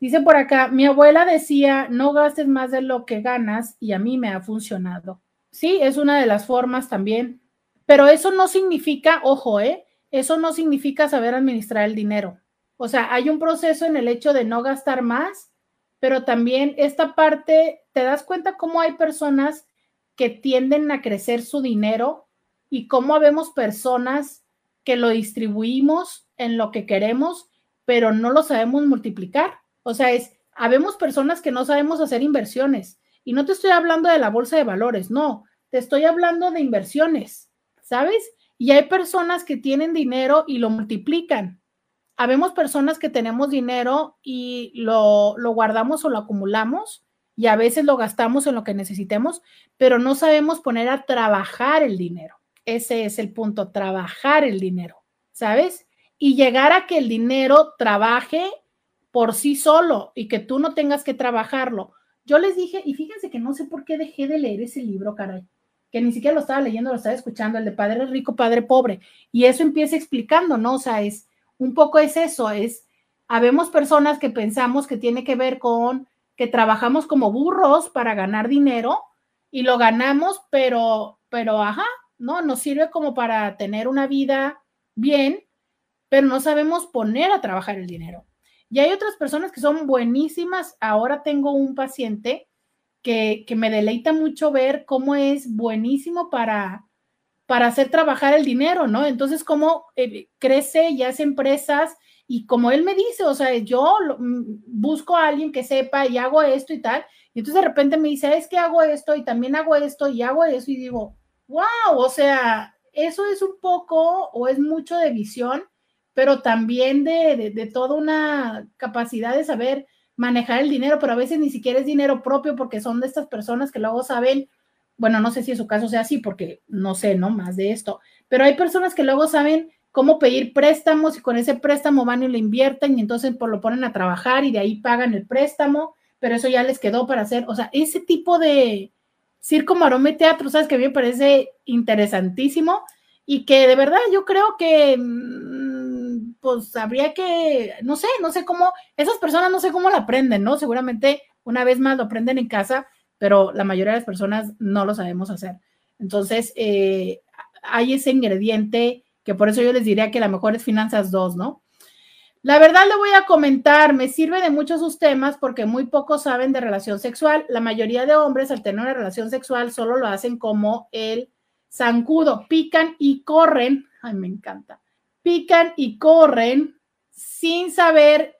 Speaker 2: Dice por acá, mi abuela decía, no gastes más de lo que ganas y a mí me ha funcionado. Sí, es una de las formas también, pero eso no significa, ojo, ¿eh? Eso no significa saber administrar el dinero. O sea, hay un proceso en el hecho de no gastar más, pero también esta parte, ¿te das cuenta cómo hay personas que tienden a crecer su dinero y cómo vemos personas que lo distribuimos en lo que queremos, pero no lo sabemos multiplicar? O sea, es, habemos personas que no sabemos hacer inversiones. Y no te estoy hablando de la bolsa de valores, no, te estoy hablando de inversiones, ¿sabes? Y hay personas que tienen dinero y lo multiplican. Habemos personas que tenemos dinero y lo, lo guardamos o lo acumulamos y a veces lo gastamos en lo que necesitemos, pero no sabemos poner a trabajar el dinero. Ese es el punto, trabajar el dinero, ¿sabes? Y llegar a que el dinero trabaje por sí solo y que tú no tengas que trabajarlo. Yo les dije, y fíjense que no sé por qué dejé de leer ese libro, caray, que ni siquiera lo estaba leyendo, lo estaba escuchando, el de Padre Rico, Padre Pobre. Y eso empieza explicando, ¿no? O sea, es un poco es eso, es, habemos personas que pensamos que tiene que ver con que trabajamos como burros para ganar dinero y lo ganamos, pero, pero, ajá, ¿no? Nos sirve como para tener una vida bien, pero no sabemos poner a trabajar el dinero. Y hay otras personas que son buenísimas. Ahora tengo un paciente que, me deleita mucho ver cómo es buenísimo para, para hacer trabajar el dinero, ¿no? Entonces, cómo eh, crece y hace empresas y como él me dice, o sea, yo mm, busco a alguien que sepa y hago esto y tal, y entonces de repente me dice, es que hago esto y también hago esto y hago eso y digo, wow, o sea, eso es un poco o es mucho de visión pero también de, toda una capacidad de saber manejar el dinero, pero a veces ni siquiera es dinero propio porque son de estas personas que luego saben bueno, no sé si en su caso sea así, porque no sé, ¿no? Más de esto, pero hay personas que luego saben cómo pedir préstamos y con ese préstamo van y lo invierten y entonces pues, lo ponen a trabajar y de ahí pagan el préstamo, pero eso ya les quedó para hacer, o sea, ese tipo de circo, maroma teatro, ¿sabes? Que a mí me parece interesantísimo y que de verdad yo creo que mm, pues habría que, no sé, no sé cómo, esas personas no sé cómo lo aprenden, ¿no? Seguramente una vez más lo aprenden en casa, pero la mayoría de las personas no lo sabemos hacer. Entonces, eh, hay ese ingrediente que por eso yo les diría que la mejor es Finanzas 2, ¿no? La verdad le voy a comentar, me sirve de muchos sus temas porque muy pocos saben de relación sexual. La mayoría de hombres al tener una relación sexual solo lo hacen como el zancudo, pican y corren. Ay, me encanta. Pican y corren sin saber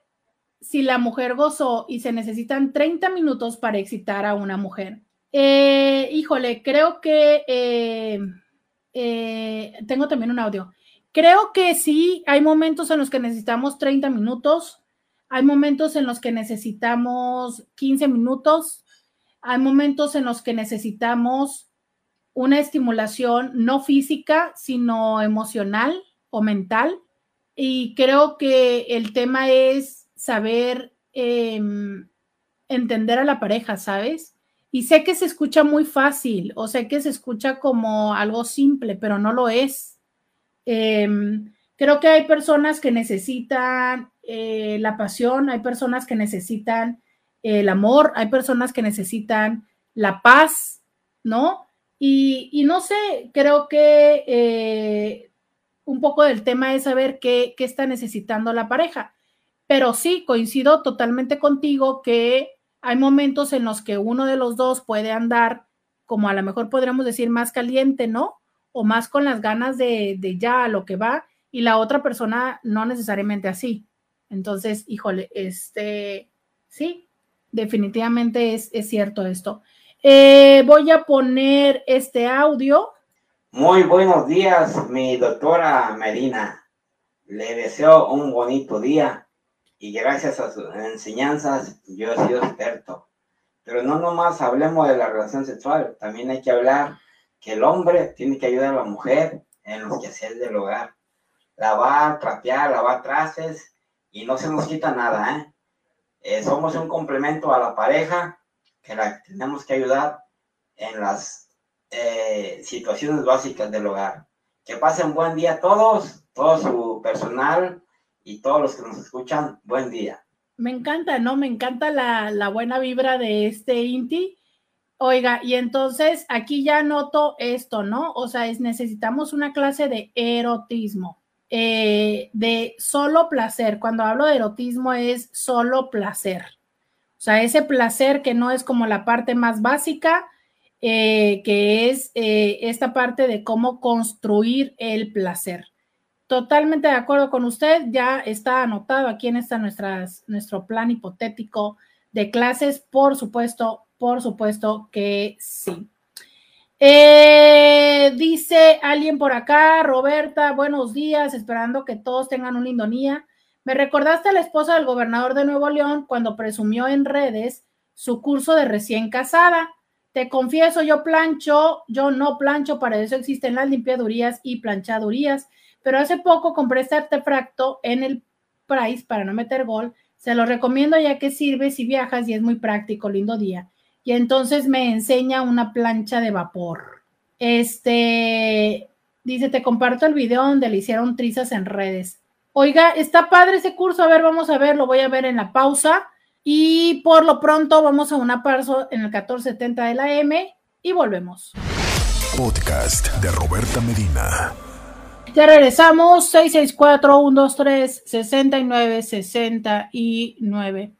Speaker 2: si la mujer gozó y se necesitan 30 minutos para excitar a una mujer. Eh, híjole, creo que eh, eh, tengo también un audio. Creo que sí, hay momentos en los que necesitamos 30 minutos, hay momentos en los que necesitamos 15 minutos, hay momentos en los que necesitamos una estimulación no física, sino emocional o mental. Y creo que el tema es saber em, entender a la pareja, ¿sabes? Y sé que se escucha muy fácil, o sé que se escucha como algo simple, pero no lo es. Em, creo que hay personas que necesitan eh, la pasión, hay personas que necesitan el amor, hay personas que necesitan la paz, ¿no? Y, no sé, creo que eh, un poco del tema es saber qué, qué está necesitando la pareja. Pero sí, coincido totalmente contigo que hay momentos en los que uno de los dos puede andar, como a lo mejor podríamos decir, más caliente, ¿no? o más con las ganas de, ya lo que va y la otra persona no necesariamente así. Entonces, híjole, este, sí, definitivamente es, cierto esto. Eh, voy a poner este audio.
Speaker 5: Muy buenos días, mi doctora Medina. Le deseo un bonito día y gracias a sus enseñanzas yo he sido experto. Pero no nomás hablemos de la relación sexual, también hay que hablar que el hombre tiene que ayudar a la mujer en los quehaceres del hogar. Lavar, trapear, lavar trastes y no se nos quita nada, ¿eh? ¿eh? somos un complemento a la pareja que la tenemos que ayudar en las eh, situaciones básicas del hogar. Que pasen buen día todos, todo su personal y todos los que nos escuchan, buen día.
Speaker 2: Me encanta, ¿no? Me encanta la, la buena vibra de este Inti Oiga, y entonces aquí ya noto esto, ¿no? O sea, es, necesitamos una clase de erotismo, eh, de solo placer. Cuando hablo de erotismo es solo placer. O sea, ese placer que no es como la parte más básica, eh, que es eh, esta parte de cómo construir el placer. Totalmente de acuerdo con usted, ya está anotado aquí en esta nuestro plan hipotético de clases, por supuesto, por supuesto que sí. Eh, dice alguien por acá, Roberta, buenos días, esperando que todos tengan un lindo día. Me recordaste a la esposa del gobernador de Nuevo León cuando presumió en redes su curso de recién casada. Te confieso, yo plancho, yo no plancho, para eso existen las limpiadurías y planchadurías, pero hace poco compré este artefacto en el Price para no meter gol. Se lo recomiendo ya que sirve si viajas y es muy práctico, lindo día y entonces me enseña una plancha de vapor. Este, dice, te comparto el video donde le hicieron trizas en redes. Oiga, está padre ese curso, a ver, vamos a ver, lo voy a ver en la pausa. Y por lo pronto vamos a una pausa en el 1470 de la M y volvemos.
Speaker 1: Podcast de Roberta Medina.
Speaker 2: Ya regresamos, 664-123-6969.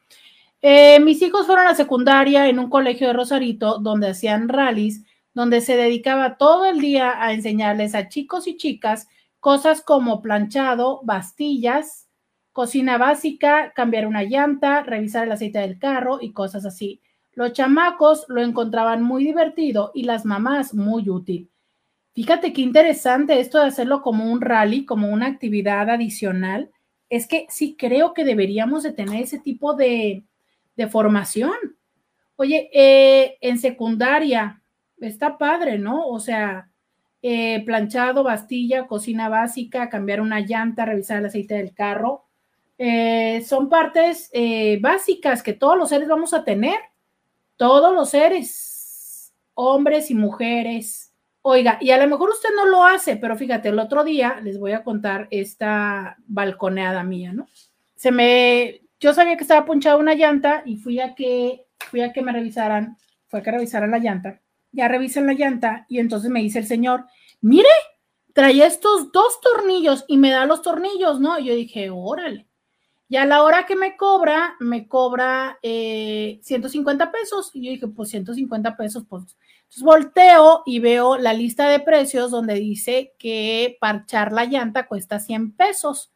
Speaker 2: Eh, mis hijos fueron a secundaria en un colegio de Rosarito donde hacían rallies, donde se dedicaba todo el día a enseñarles a chicos y chicas cosas como planchado, bastillas, cocina básica, cambiar una llanta, revisar el aceite del carro y cosas así. Los chamacos lo encontraban muy divertido y las mamás muy útil. Fíjate qué interesante esto de hacerlo como un rally, como una actividad adicional. Es que sí creo que deberíamos de tener ese tipo de, formación. Oye, eh, en secundaria, está padre, ¿no? O sea, eh, planchado, bastilla, cocina básica, cambiar una llanta, revisar el aceite del carro. Eh, son partes básicas que todos los seres vamos a tener, todos los seres, hombres y mujeres. Oiga, y a lo mejor usted no lo hace, pero fíjate, el otro día les voy a contar esta balconeada mía, ¿no? Se me, yo sabía que estaba punchada una llanta y fui a que, fui a que me revisaran, fue a que revisaran la llanta ya revisan la llanta y entonces me dice el señor, mire, traía estos dos tornillos y me da los tornillos, ¿no? Y yo dije, órale. Y a la hora que me cobra, me cobra 150 eh, pesos. Y yo dije, pues 150 pesos, pues. Entonces volteo y veo la lista de precios donde dice que parchar la llanta cuesta 100 pesos.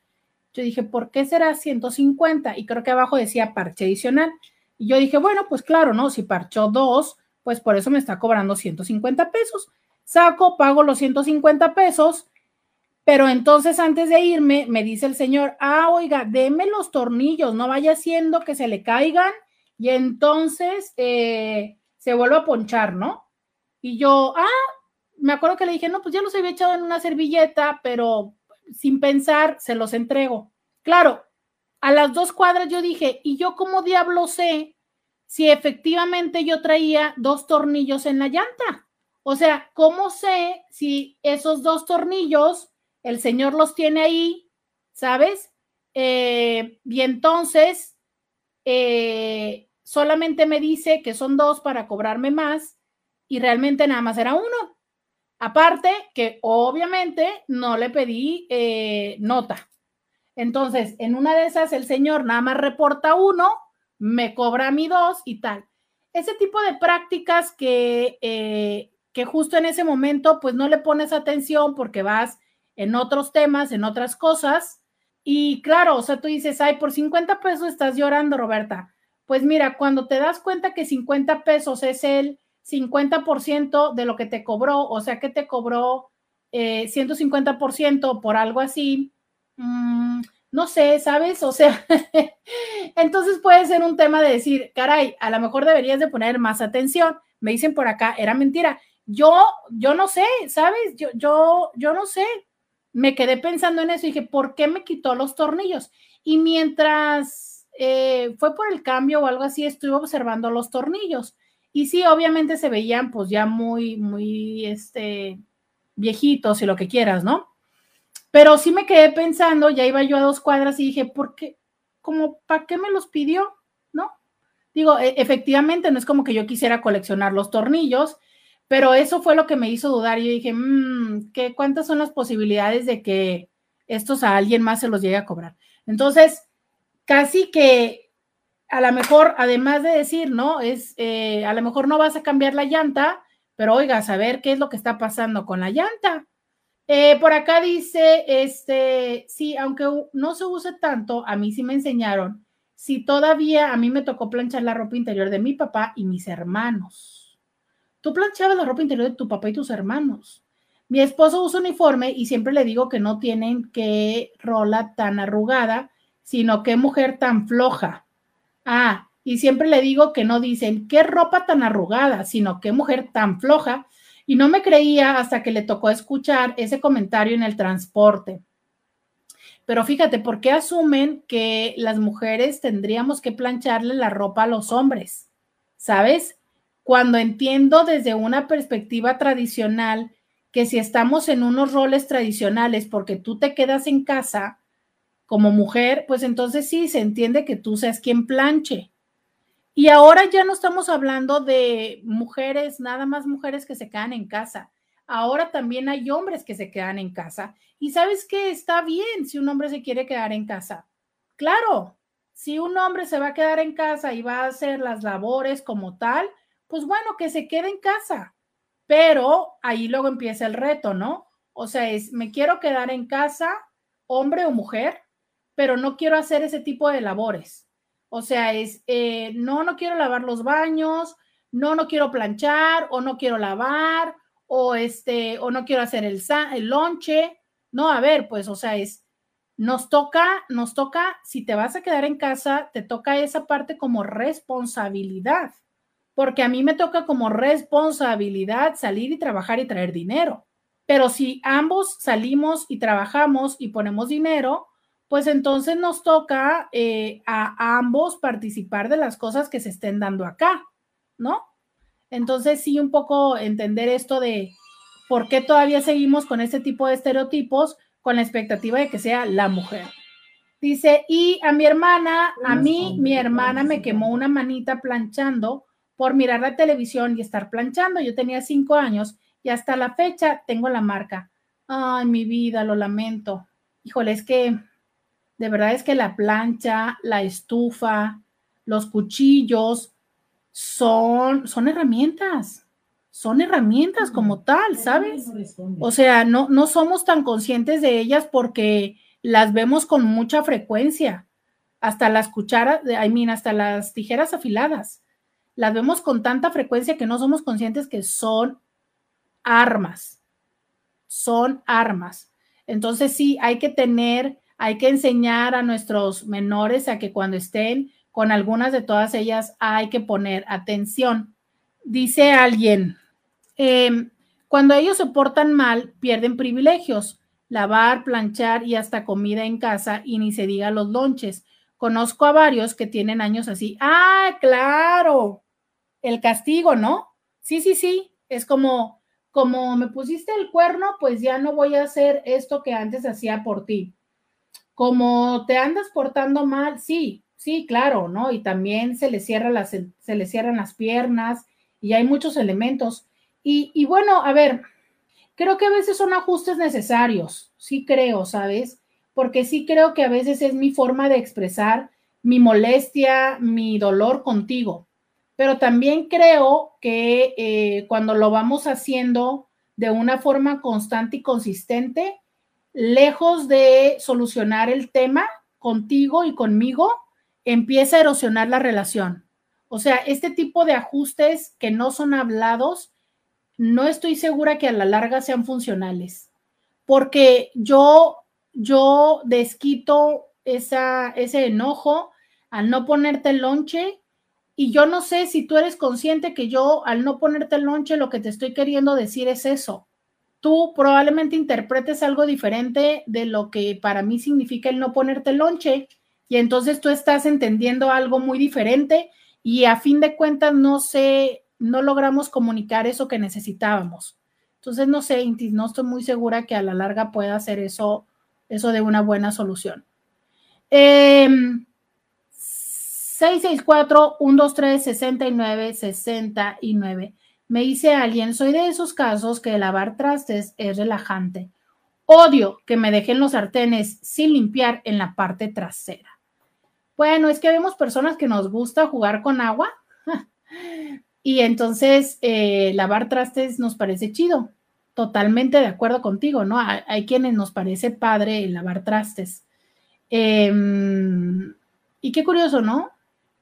Speaker 2: Yo dije, ¿por qué será 150? Y creo que abajo decía parche adicional. Y yo dije, bueno, pues claro, ¿no? Si parchó dos, pues por eso me está cobrando 150 pesos. Saco, pago los 150 pesos, pero entonces antes de irme me dice el señor, ah, oiga, deme los tornillos, no vaya haciendo que se le caigan y entonces eh, se vuelva a ponchar, ¿no? Y yo, ah, me acuerdo que le dije, no, pues ya los había echado en una servilleta, pero sin pensar, se los entrego. Claro, a las dos cuadras yo dije, ¿y yo cómo diablo sé si efectivamente yo traía dos tornillos en la llanta. O sea, ¿cómo sé si esos dos tornillos el señor los tiene ahí, ¿sabes? Eh, y entonces eh, solamente me dice que son dos para cobrarme más y realmente nada más era uno. Aparte que obviamente no le pedí eh, nota. Entonces, en una de esas el señor nada más reporta uno me cobra mi dos y tal. Ese tipo de prácticas que, eh, que justo en ese momento pues no le pones atención porque vas en otros temas, en otras cosas. Y claro, o sea, tú dices, ay, por 50 pesos estás llorando, Roberta. Pues mira, cuando te das cuenta que 50 pesos es el 50% de lo que te cobró, o sea que te cobró eh, 150% por algo así, mmm, no sé, ¿sabes? O sea, entonces puede ser un tema de decir, caray, a lo mejor deberías de poner más atención. Me dicen por acá, era mentira. Yo, yo no sé, ¿sabes? Yo, yo, yo no sé. Me quedé pensando en eso y dije, ¿por qué me quitó los tornillos? Y mientras eh, fue por el cambio o algo así, estuve observando los tornillos. Y sí, obviamente se veían pues ya muy, muy, este, viejitos y lo que quieras, ¿no? Pero sí me quedé pensando, ya iba yo a dos cuadras y dije, ¿por qué? Como, ¿para qué me los pidió? ¿No? Digo, e, efectivamente, no es como que yo quisiera coleccionar los tornillos, pero eso fue lo que me hizo dudar. Yo dije, mmm, ¿qué, ¿cuántas son las posibilidades de que estos a alguien más se los llegue a cobrar? Entonces, casi que a lo mejor, además de decir, ¿no? Es, eh, a lo mejor no vas a cambiar la llanta, pero oiga, saber qué es lo que está pasando con la llanta. Eh, por acá dice, este, sí, aunque no se use tanto, a mí sí me enseñaron, si todavía a mí me tocó planchar la ropa interior de mi papá y mis hermanos. Tú planchabas la ropa interior de tu papá y tus hermanos. Mi esposo usa uniforme y siempre le digo que no tienen que rola tan arrugada, sino que mujer tan floja. Ah, y siempre le digo que no dicen qué ropa tan arrugada, sino qué mujer tan floja, y no me creía hasta que le tocó escuchar ese comentario en el transporte. Pero fíjate, ¿por qué asumen que las mujeres tendríamos que plancharle la ropa a los hombres? ¿Sabes? Cuando entiendo desde una perspectiva tradicional que si estamos en unos roles tradicionales porque tú te quedas en casa como mujer, pues entonces sí se entiende que tú seas quien planche. Y ahora ya no estamos hablando de mujeres, nada más mujeres que se quedan en casa. Ahora también hay hombres que se quedan en casa. Y sabes que está bien si un hombre se quiere quedar en casa. Claro, si un hombre se va a quedar en casa y va a hacer las labores como tal, pues bueno, que se quede en casa. Pero ahí luego empieza el reto, ¿no? O sea, es, me quiero quedar en casa, hombre o mujer, pero no quiero hacer ese tipo de labores. O sea, es, eh, no, no quiero lavar los baños, no, no quiero planchar, o no quiero lavar, o este, o no quiero hacer el, el lonche. No, a ver, pues, o sea, es, nos toca, nos toca, si te vas a quedar en casa, te toca esa parte como responsabilidad. porque a mí me toca como responsabilidad salir y trabajar y traer dinero. Pero si ambos salimos y trabajamos y ponemos dinero, pues entonces nos toca eh, a, ambos participar de las cosas que se estén dando acá, ¿no? Entonces sí, un poco entender esto de por qué todavía seguimos con este tipo de estereotipos con la expectativa de que sea la mujer. Dice, y a mi hermana, a mí, mi hermana me quemó una manita planchando por mirar la televisión y estar planchando. Yo tenía cinco años y hasta la fecha tengo la marca. Ay, mi vida, lo lamento. Híjole, es que de verdad es que la plancha, la estufa, los cuchillos son, son herramientas. Son herramientas como tal, ¿sabes? O sea, no, no somos tan conscientes de ellas porque las vemos con mucha frecuencia. Hasta las cucharas, I mean, hasta las tijeras afiladas. Las vemos con tanta frecuencia que no somos conscientes que son armas. Son armas. Entonces sí, hay que tener, hay que enseñar a nuestros menores a que cuando estén con algunas de todas ellas hay que poner atención. Dice alguien, em, cuando ellos se portan mal, pierden privilegios lavar, planchar y hasta comida en casa y ni se diga los lonches. Conozco a varios que tienen años así. Ah, claro. El castigo, ¿no? Sí, sí, sí. Es como, como me pusiste el cuerno, pues ya no voy a hacer esto que antes hacía por ti. Como te andas portando mal, sí, sí, claro, ¿no? Y también se le, cierra las, se cierran las piernas y hay muchos elementos. Y, y bueno, a ver, Creo que a veces son ajustes necesarios, sí creo, ¿sabes? Porque sí creo que a veces es mi forma de expresar mi molestia, mi dolor contigo. Pero también creo que eh, cuando lo vamos haciendo de una forma constante y consistente, lejos de solucionar el tema contigo y conmigo, empieza a erosionar la relación. O sea, este tipo de ajustes que no son hablados no estoy segura que a la larga sean funcionales, porque yo, yo desquito esa, ese enojo al no ponerte el lonche y yo no sé si tú eres consciente que yo al no ponerte el lonche lo que te estoy queriendo decir es eso. Tú probablemente interpretes algo diferente de lo que para mí significa el no ponerte lonche y entonces tú estás entendiendo algo muy diferente y a fin de cuentas no sé no logramos comunicar eso que necesitábamos. Entonces, no sé, no estoy muy segura que a la larga pueda hacer eso, eso de una buena solución. 664-123-69-69. Em, Me dice alguien, soy de esos casos que lavar trastes es relajante. Odio que me dejen los sartenes sin limpiar en la parte trasera. Bueno, es que vemos personas que nos gusta jugar con agua. Y entonces, eh, lavar trastes nos parece chido. Totalmente de acuerdo contigo, ¿no? Hay, quienes nos parece padre lavar trastes. Em, y qué curioso, ¿no?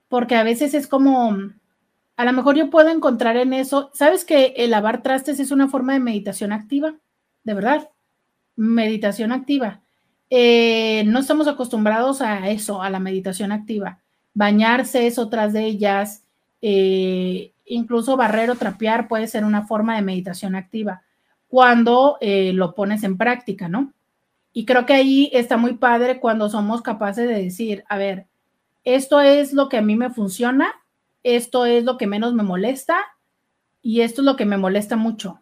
Speaker 2: Porque a veces es como, a lo mejor yo puedo encontrar en eso, ¿sabes que el lavar trastes es una forma de meditación activa? De verdad, meditación activa. Eh, no estamos acostumbrados a eso, a la meditación activa. Bañarse es otras de ellas. Eh, incluso barrer o trapear puede ser una forma de meditación activa cuando eh, lo pones en práctica, ¿no? Y creo que ahí está muy padre cuando somos capaces de decir, a ver, esto es lo que a mí me funciona, esto es lo que menos me molesta y esto es lo que me molesta mucho.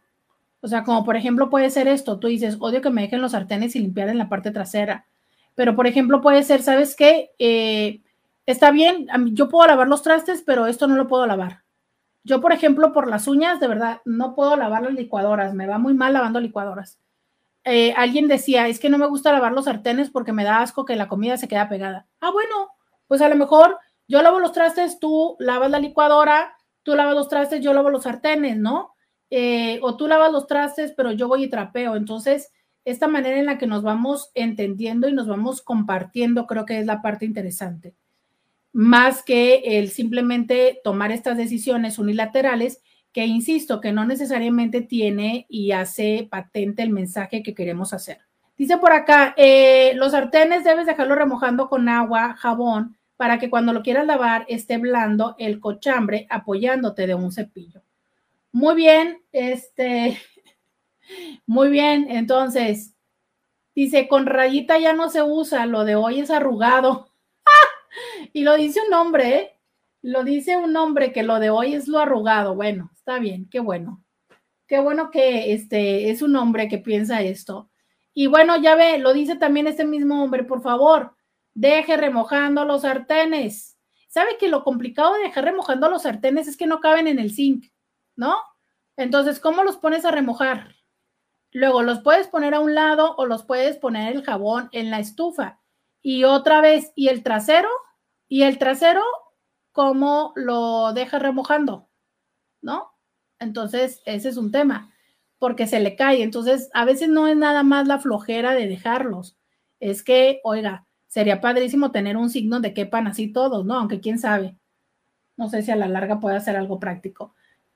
Speaker 2: O sea, como por ejemplo puede ser esto, tú dices, odio que me dejen los sartenes y limpiar en la parte trasera, pero por ejemplo puede ser, ¿sabes qué? Eh, está bien, yo puedo lavar los trastes, pero esto no lo puedo lavar. Yo, por ejemplo, por las uñas, de verdad, no puedo lavar las licuadoras, me va muy mal lavando licuadoras. Eh, alguien decía, es que no me gusta lavar los sartenes porque me da asco que la comida se queda pegada. Ah, bueno, pues a lo mejor yo lavo los trastes, tú lavas la licuadora, tú lavas los trastes, yo lavo los sartenes, ¿no? Eh, o tú lavas los trastes, pero yo voy y trapeo. Entonces, esta manera en la que nos vamos entendiendo y nos vamos compartiendo, creo que es la parte interesante más que el simplemente tomar estas decisiones unilaterales que, insisto, que no necesariamente tiene y hace patente el mensaje que queremos hacer. Dice por acá, eh, los sartenes debes dejarlo remojando con agua, jabón, para que cuando lo quieras lavar esté blando el cochambre apoyándote de un cepillo. Muy bien, este, muy bien, entonces, dice, con rayita ya no se usa, lo de hoy es arrugado. y lo dice un hombre, ¿eh? Lo dice un hombre que lo de hoy es lo arrugado. Bueno, está bien, qué bueno. Qué bueno que este es un hombre que piensa esto. Y bueno, ya ve, lo dice también este mismo hombre, por favor, deje remojando los sartenes. ¿Sabe que lo complicado de dejar remojando los sartenes es que no caben en el zinc, ¿no? Entonces, ¿cómo los pones a remojar? Luego los puedes poner a un lado o los puedes poner el jabón en la estufa. Y otra vez, ¿y el trasero? ¿Y el trasero cómo lo dejas remojando? ¿No? Entonces, ese es un tema, porque se le cae. Entonces, a veces no es nada más la flojera de dejarlos. Es que, oiga, sería padrísimo tener un signo de quepan así todos, ¿no? Aunque quién sabe. No sé si a la larga puede ser algo práctico.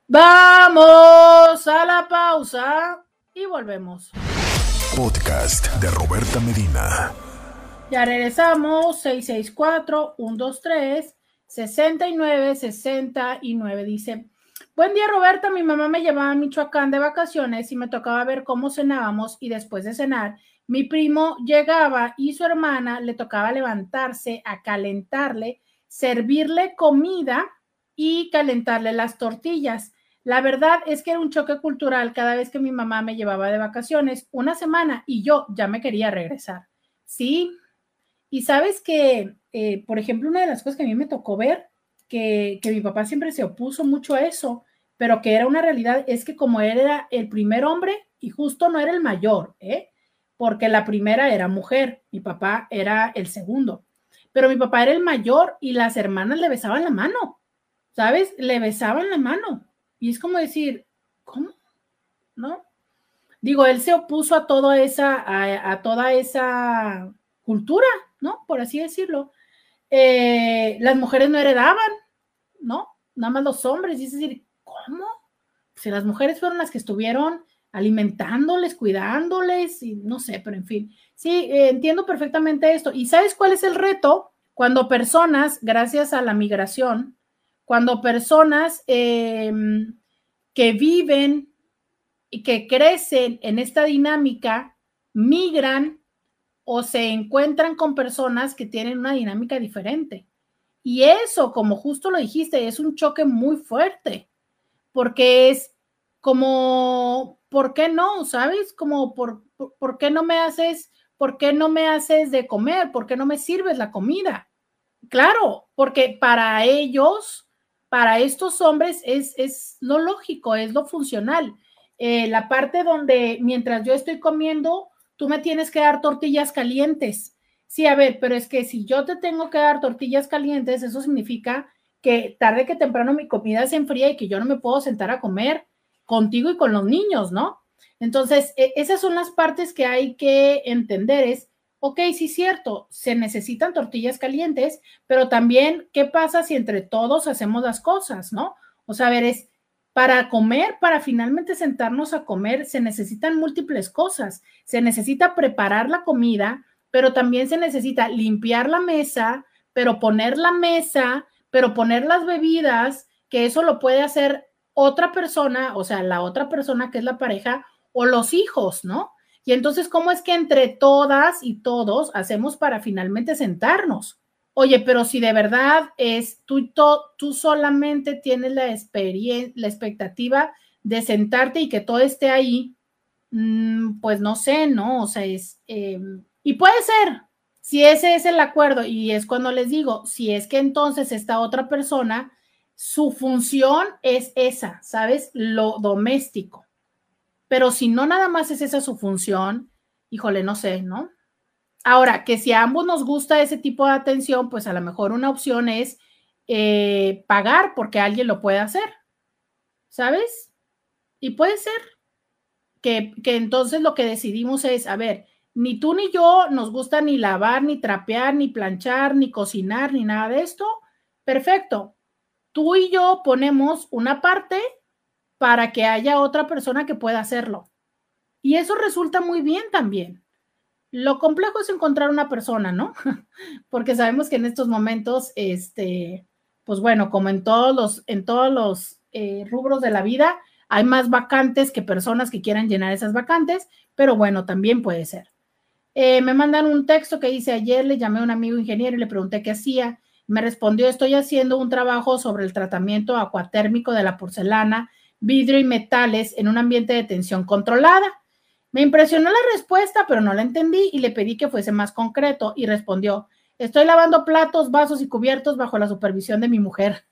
Speaker 2: Vamos a la pausa y volvemos.
Speaker 1: Podcast de Roberta Medina.
Speaker 2: Ya regresamos, 664-123-6969. Dice, buen día Roberta, mi mamá me llevaba a Michoacán de vacaciones y me tocaba ver cómo cenábamos y después de cenar, mi primo llegaba y su hermana le tocaba levantarse a calentarle, servirle comida y calentarle las tortillas. La verdad es que era un choque cultural cada vez que mi mamá me llevaba de vacaciones una semana y yo ya me quería regresar. Sí, y sabes que, eh, por ejemplo, una de las cosas que a mí me tocó ver, que, que mi papá siempre se opuso mucho a eso, pero que era una realidad, es que como él era el primer hombre y justo no era el mayor, ¿eh? Porque la primera era mujer, mi papá era el segundo, pero mi papá era el mayor y las hermanas le besaban la mano, ¿sabes? Le besaban la mano. Y es como decir, ¿cómo? ¿No? Digo, él se opuso a toda esa, a, toda esa cultura, ¿no? Por así decirlo. Eh, las mujeres no heredaban, ¿no? Nada más los hombres. Y es decir, ¿cómo? Si las mujeres fueron las que estuvieron alimentándoles, cuidándoles, y no sé, pero en fin. Sí, eh, entiendo perfectamente esto. ¿Y sabes cuál es el reto? Cuando personas, gracias a la migración, cuando personas em, que viven y que crecen en esta dinámica migran o se encuentran con personas que tienen una dinámica diferente. Y eso, como justo lo dijiste, es un choque muy fuerte, porque es como, ¿por qué no? ¿Sabes? Como, ¿por, por, qué no me haces, por qué no me haces de comer? ¿Por qué no me sirves la comida? Claro, porque para ellos para estos hombres es, es lo lógico, es lo funcional. Eh, la parte donde mientras yo estoy comiendo, tú me tienes que dar tortillas calientes. Sí, a ver, pero es que si yo te tengo que dar tortillas calientes, eso significa que tarde que temprano mi comida se enfría y que yo no me puedo sentar a comer contigo y con los niños, ¿no? Entonces, e, esas son las partes que hay que entender, es ok, sí es cierto, se necesitan tortillas calientes, pero también, ¿qué pasa si entre todos hacemos las cosas, no? O sea, ver, es para comer, para finalmente sentarnos a comer, se necesitan múltiples cosas. Se necesita preparar la comida, pero también se necesita limpiar la mesa, pero poner la mesa, pero poner las bebidas, que eso lo puede hacer otra persona, o sea, la otra persona que es la pareja o los hijos, ¿no? Y entonces, ¿cómo es que entre todas y todos hacemos para finalmente sentarnos? Oye, pero si de verdad es tú, tú solamente tienes la, experiencia, la expectativa de sentarte y que todo esté ahí, mm, pues no sé, ¿no? O sea, es... Em, y puede ser, si ese es el acuerdo, y es cuando les digo, si es que entonces esta otra persona, su función es esa, ¿sabes? Lo doméstico. Pero si no nada más es esa su función, híjole, no sé, ¿no? Ahora, que si a ambos nos gusta ese tipo de atención, pues a lo mejor una opción es eh, pagar porque alguien lo puede hacer, ¿sabes? Y puede ser que, que entonces lo que decidimos es, a ver, ni tú ni yo nos gusta ni lavar, ni trapear, ni planchar, ni cocinar, ni nada de esto. Perfecto. Tú y yo ponemos una parte para que haya otra persona que pueda hacerlo. Y eso resulta muy bien también. Lo complejo es encontrar una persona, ¿no? Porque sabemos que en estos momentos, este, pues bueno, como en todos los, en todos los eh, rubros de la vida, hay más vacantes que personas que quieran llenar esas vacantes, pero bueno, también puede ser. Eh, me mandan un texto que dice, ayer le llamé a un amigo ingeniero y le pregunté qué hacía. Me respondió, estoy haciendo un trabajo sobre el tratamiento acuatérmico de la porcelana, vidrio y metales en un ambiente de tensión controlada. Me impresionó la respuesta, pero no la entendí y le pedí que fuese más concreto y respondió, estoy lavando platos, vasos y cubiertos bajo la supervisión de mi mujer.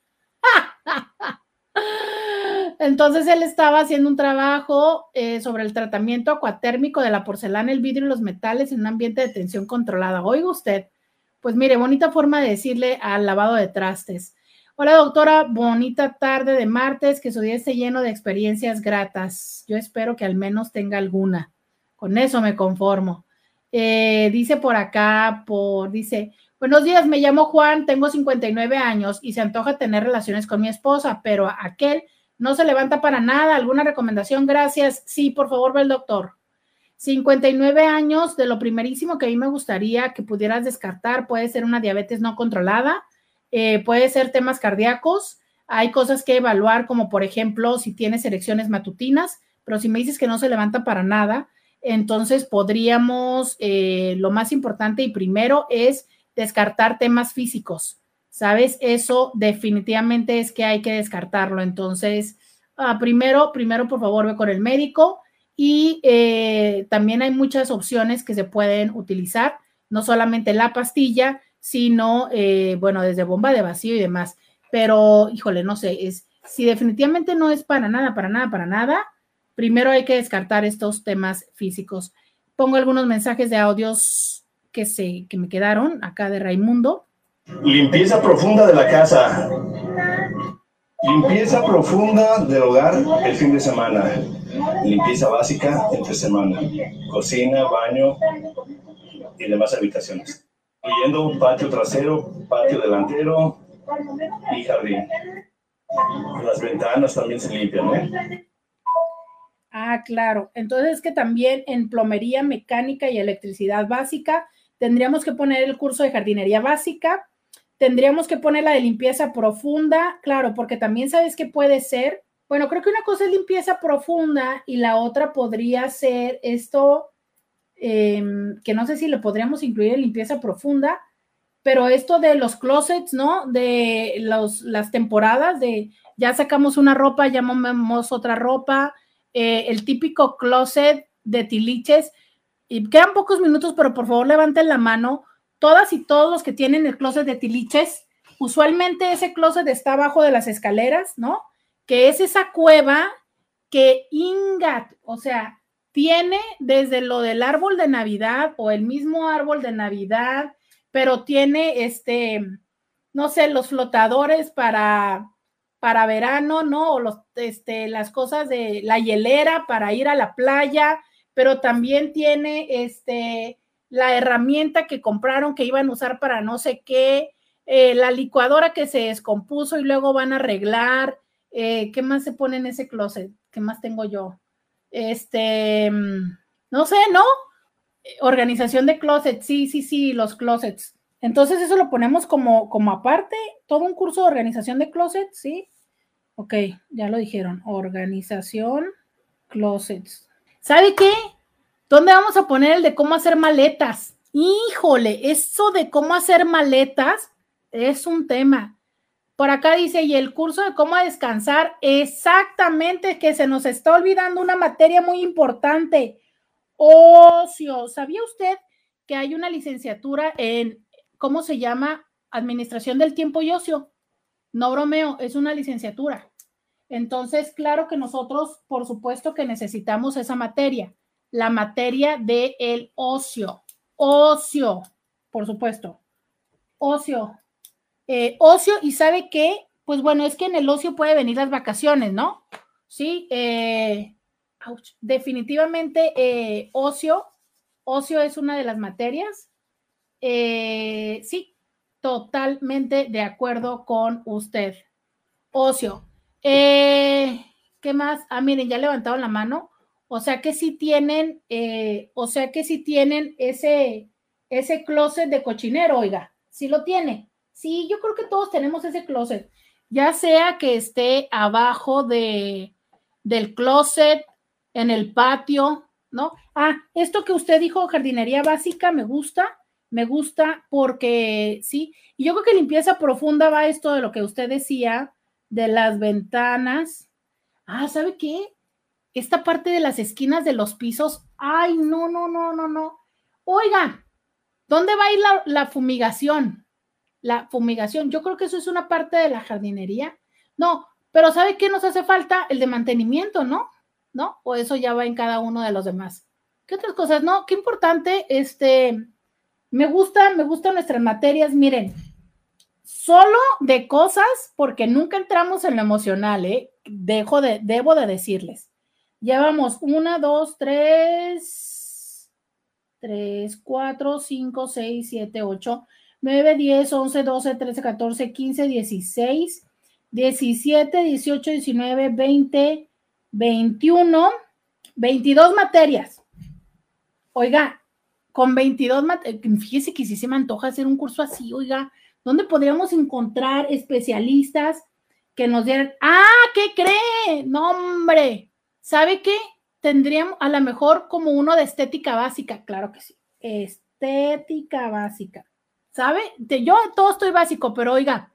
Speaker 2: Entonces él estaba haciendo un trabajo eh, sobre el tratamiento acuatérmico de la porcelana, el vidrio y los metales en un ambiente de tensión controlada. Oiga usted, pues mire, bonita forma de decirle al lavado de trastes. Hola doctora, bonita tarde de martes, que su día esté lleno de experiencias gratas. Yo espero que al menos tenga alguna. Con eso me conformo. Eh, dice por acá, por, dice, buenos días, me llamo Juan, tengo 59 años y se antoja tener relaciones con mi esposa, pero aquel no se levanta para nada. ¿Alguna recomendación? Gracias. Sí, por favor, ve el doctor. 59 años, de lo primerísimo que a mí me gustaría que pudieras descartar puede ser una diabetes no controlada, eh, puede ser temas cardíacos, hay cosas que evaluar como por ejemplo si tienes erecciones matutinas, pero si me dices que no se levanta para nada, entonces podríamos, eh, lo más importante y primero es descartar temas físicos. ¿sabes? Eso definitivamente es que hay que descartarlo. Entonces, ah, primero, primero, por favor, ve con el médico y eh, también hay muchas opciones que se pueden utilizar, no solamente la pastilla, sino, eh, bueno, desde bomba de vacío y demás. Pero, híjole, no sé, es, si definitivamente no es para nada, para nada, para nada, primero hay que descartar estos temas físicos. Pongo algunos mensajes de audios que, se, que me quedaron acá de Raimundo.
Speaker 3: Limpieza profunda de la casa. Limpieza profunda del hogar el fin de semana. Limpieza básica entre semana. Cocina, baño y demás habitaciones. Incluyendo patio trasero, patio delantero y jardín. Las ventanas también se limpian, ¿eh?
Speaker 2: Ah, claro. Entonces es que también en plomería mecánica y electricidad básica tendríamos que poner el curso de jardinería básica Tendríamos que poner la de limpieza profunda, claro, porque también sabes que puede ser, bueno, creo que una cosa es limpieza profunda y la otra podría ser esto, em, que no sé si le podríamos incluir en limpieza profunda, pero esto de los closets, ¿no? De las temporadas de ya sacamos una ropa, llamamos otra ropa, eh, el típico closet de tiliches. Y quedan pocos minutos, pero por favor levanten la mano todas y todos los que tienen el closet de tiliches, usualmente ese closet está abajo de las escaleras, ¿no? Que es esa cueva que Ingat, o sea, tiene desde lo del árbol de Navidad o el mismo árbol de Navidad, pero tiene este, no sé, los flotadores para para verano, ¿no? O los, este, las cosas de la hielera para ir a la playa, pero también tiene este, la herramienta que compraron que iban a usar para no sé qué, eh, la licuadora que se descompuso y luego van a arreglar. Eh, ¿Qué más se pone en ese closet? ¿Qué más tengo yo? Este, mm, no sé, ¿no? Organización de closets, sí, sí, sí, los closets. Entonces eso lo ponemos como, como aparte, todo un curso de organización de closets, ¿sí? Ok, ya lo dijeron, organización closets. ¿Sabe qué? ¿Dónde vamos a poner el de cómo hacer maletas? Híjole, eso de cómo hacer maletas es un tema. Por acá dice, y el curso de cómo descansar, exactamente, que se nos está olvidando una materia muy importante, ocio. ¿Sabía usted que hay una licenciatura en, ¿cómo se llama? Administración del tiempo y ocio. No bromeo, es una licenciatura. Entonces, claro que nosotros, por supuesto que necesitamos esa materia la materia del el ocio. Ocio, por supuesto. Ocio. Eh, ocio, y sabe qué? Pues bueno, es que en el ocio puede venir las vacaciones, ¿no? Sí, eh, definitivamente eh, ocio. Ocio es una de las materias. sí, totalmente de acuerdo con usted. Ocio. ¿Qué más? Ah, miren, ya levantaron la mano O sea que sí tienen, o sea que sí tienen ese, ese closet de cochinero, oiga, sí lo tiene. Sí, yo creo que todos tenemos ese closet, ya sea que esté abajo de, del closet, en el patio, ¿no? Ah, esto que usted dijo, jardinería básica, me gusta, me gusta porque sí, yo creo que limpieza profunda va esto de lo que usted decía, de las ventanas. Ah, ¿sabe qué? esta parte de las esquinas de los pisos, ay, no, no, no, no, no. Oiga, ¿dónde va a ir la, fumigación? La fumigación, yo creo que eso es una parte de la jardinería. No, pero ¿sabe qué nos hace falta? El de mantenimiento, ¿no? ¿No? O eso ya va en cada uno de los demás. ¿Qué otras cosas? No, qué importante, este, me gusta, me gustan nuestras materias, miren, solo de cosas, porque nunca entramos en lo emocional, ¿eh? Dejo de, debo de decirles. Llevamos una, dos, tres, tres, cuatro, cinco, seis, siete, ocho, nueve, diez, once, doce, trece, catorce, quince, dieciséis, diecisiete, dieciocho, diecinueve, veinte, veintiuno, veintidós materias. Oiga, con 22 materias, fíjese que si se me antoja hacer un curso así, oiga, ¿dónde podríamos encontrar especialistas que nos dieran, ah, ¿qué cree? No, hombre, ¿Sabe qué? Tendríamos a lo mejor como uno de estética básica, claro que sí. Estética básica. ¿Sabe? yo todo estoy básico, pero oiga,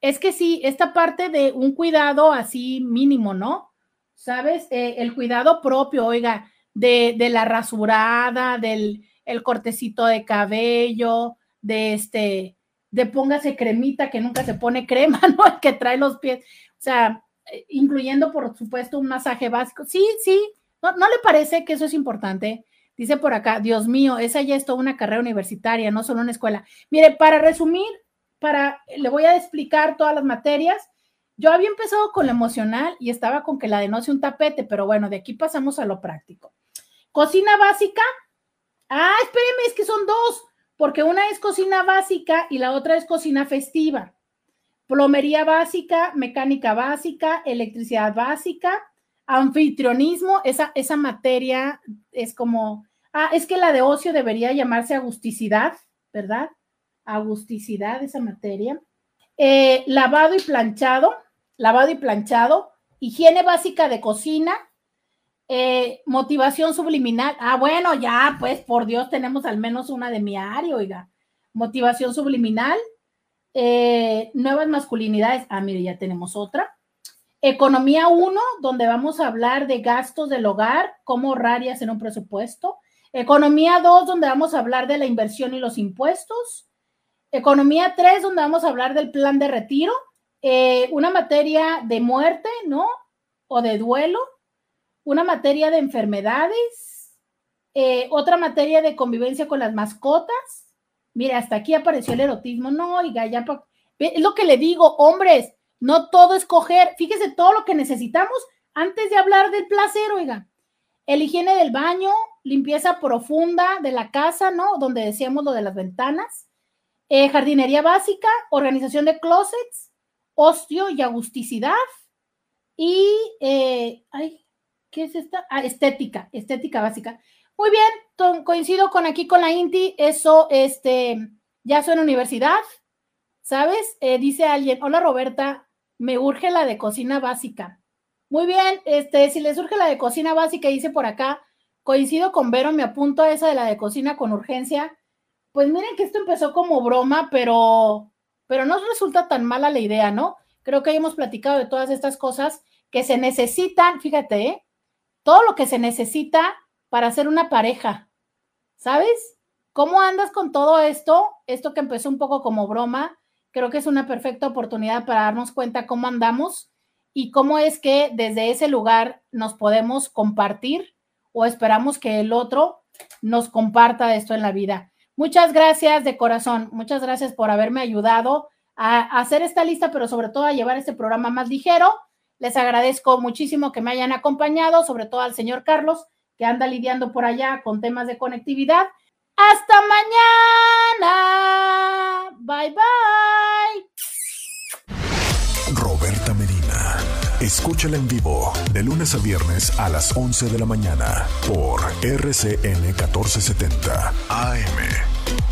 Speaker 2: es que sí, esta parte de un cuidado así mínimo, ¿no? ¿Sabes? Eh, el cuidado propio, oiga, de, de la rasurada, del el cortecito de cabello, de este, de póngase cremita que nunca se pone crema, ¿no? El que trae los pies. O sea, eh, incluyendo, por supuesto, un masaje básico. Sí, sí, ¿No, le parece que eso es importante? Dice por acá, Dios mío, esa ya es toda una carrera universitaria, no solo una escuela. Mire, para resumir, para, le voy a explicar todas las materias. Yo había empezado con lo emocional y estaba con que la de no sea un tapete, pero bueno, de aquí pasamos a lo práctico. Cocina básica. Ah, espéreme, es que son dos, porque una es cocina básica y la otra es cocina festiva plomería básica, mecánica básica, electricidad básica, anfitrionismo, esa, esa materia es como, ah, es que la de ocio debería llamarse agusticidad, ¿verdad? Agusticidad, esa materia. Eh, lavado y planchado, lavado y planchado, higiene básica de cocina, eh, motivación subliminal. Ah, bueno, ya, pues por Dios, tenemos al menos una de mi área, oiga. Motivación subliminal, eh, nuevas masculinidades. Ah, mire, ya tenemos otra. Economía 1, donde vamos a hablar de gastos del hogar, cómo ahorrar y hacer un presupuesto. Economía 2, donde vamos a hablar de la inversión y los impuestos. Economía 3, donde vamos a hablar del plan de retiro. Eh, una materia de muerte, ¿no? O de duelo. Una materia de enfermedades. Eh, otra materia de convivencia con las mascotas Mire, hasta aquí apareció el erotismo. No, oiga, ya es lo que le digo, hombres, no todo es coger. Fíjese todo lo que necesitamos antes de hablar del placer, oiga. El higiene del baño, limpieza profunda de la casa, ¿no? Donde decíamos lo de las ventanas. Eh, jardinería básica, organización de closets, ostio y agusticidad. Y, eh, ay, ¿qué es esta? Ah, estética, estética básica. Muy bien, coincido con aquí con la INTI, eso, este, ya soy en universidad, ¿sabes? Eh, dice alguien, hola Roberta, me urge la de cocina básica. Muy bien, este, si les urge la de cocina básica, dice por acá, coincido con Vero, me apunto a esa de la de cocina con urgencia. Pues miren que esto empezó como broma, pero, pero no resulta tan mala la idea, ¿no? Creo que hemos platicado de todas estas cosas que se necesitan, fíjate, ¿eh? todo lo que se necesita para ser una pareja. ¿Sabes? ¿Cómo andas con todo esto? Esto que empezó un poco como broma, creo que es una perfecta oportunidad para darnos cuenta cómo andamos y cómo es que desde ese lugar nos podemos compartir o esperamos que el otro nos comparta esto en la vida. Muchas gracias de corazón, muchas gracias por haberme ayudado a hacer esta lista, pero sobre todo a llevar este programa más ligero. Les agradezco muchísimo que me hayan acompañado, sobre todo al señor Carlos, que anda lidiando por allá con temas de conectividad. Hasta mañana. Bye bye.
Speaker 1: Roberta Medina. Escúchala en vivo de lunes a viernes a las 11 de la mañana por RCN 1470 AM.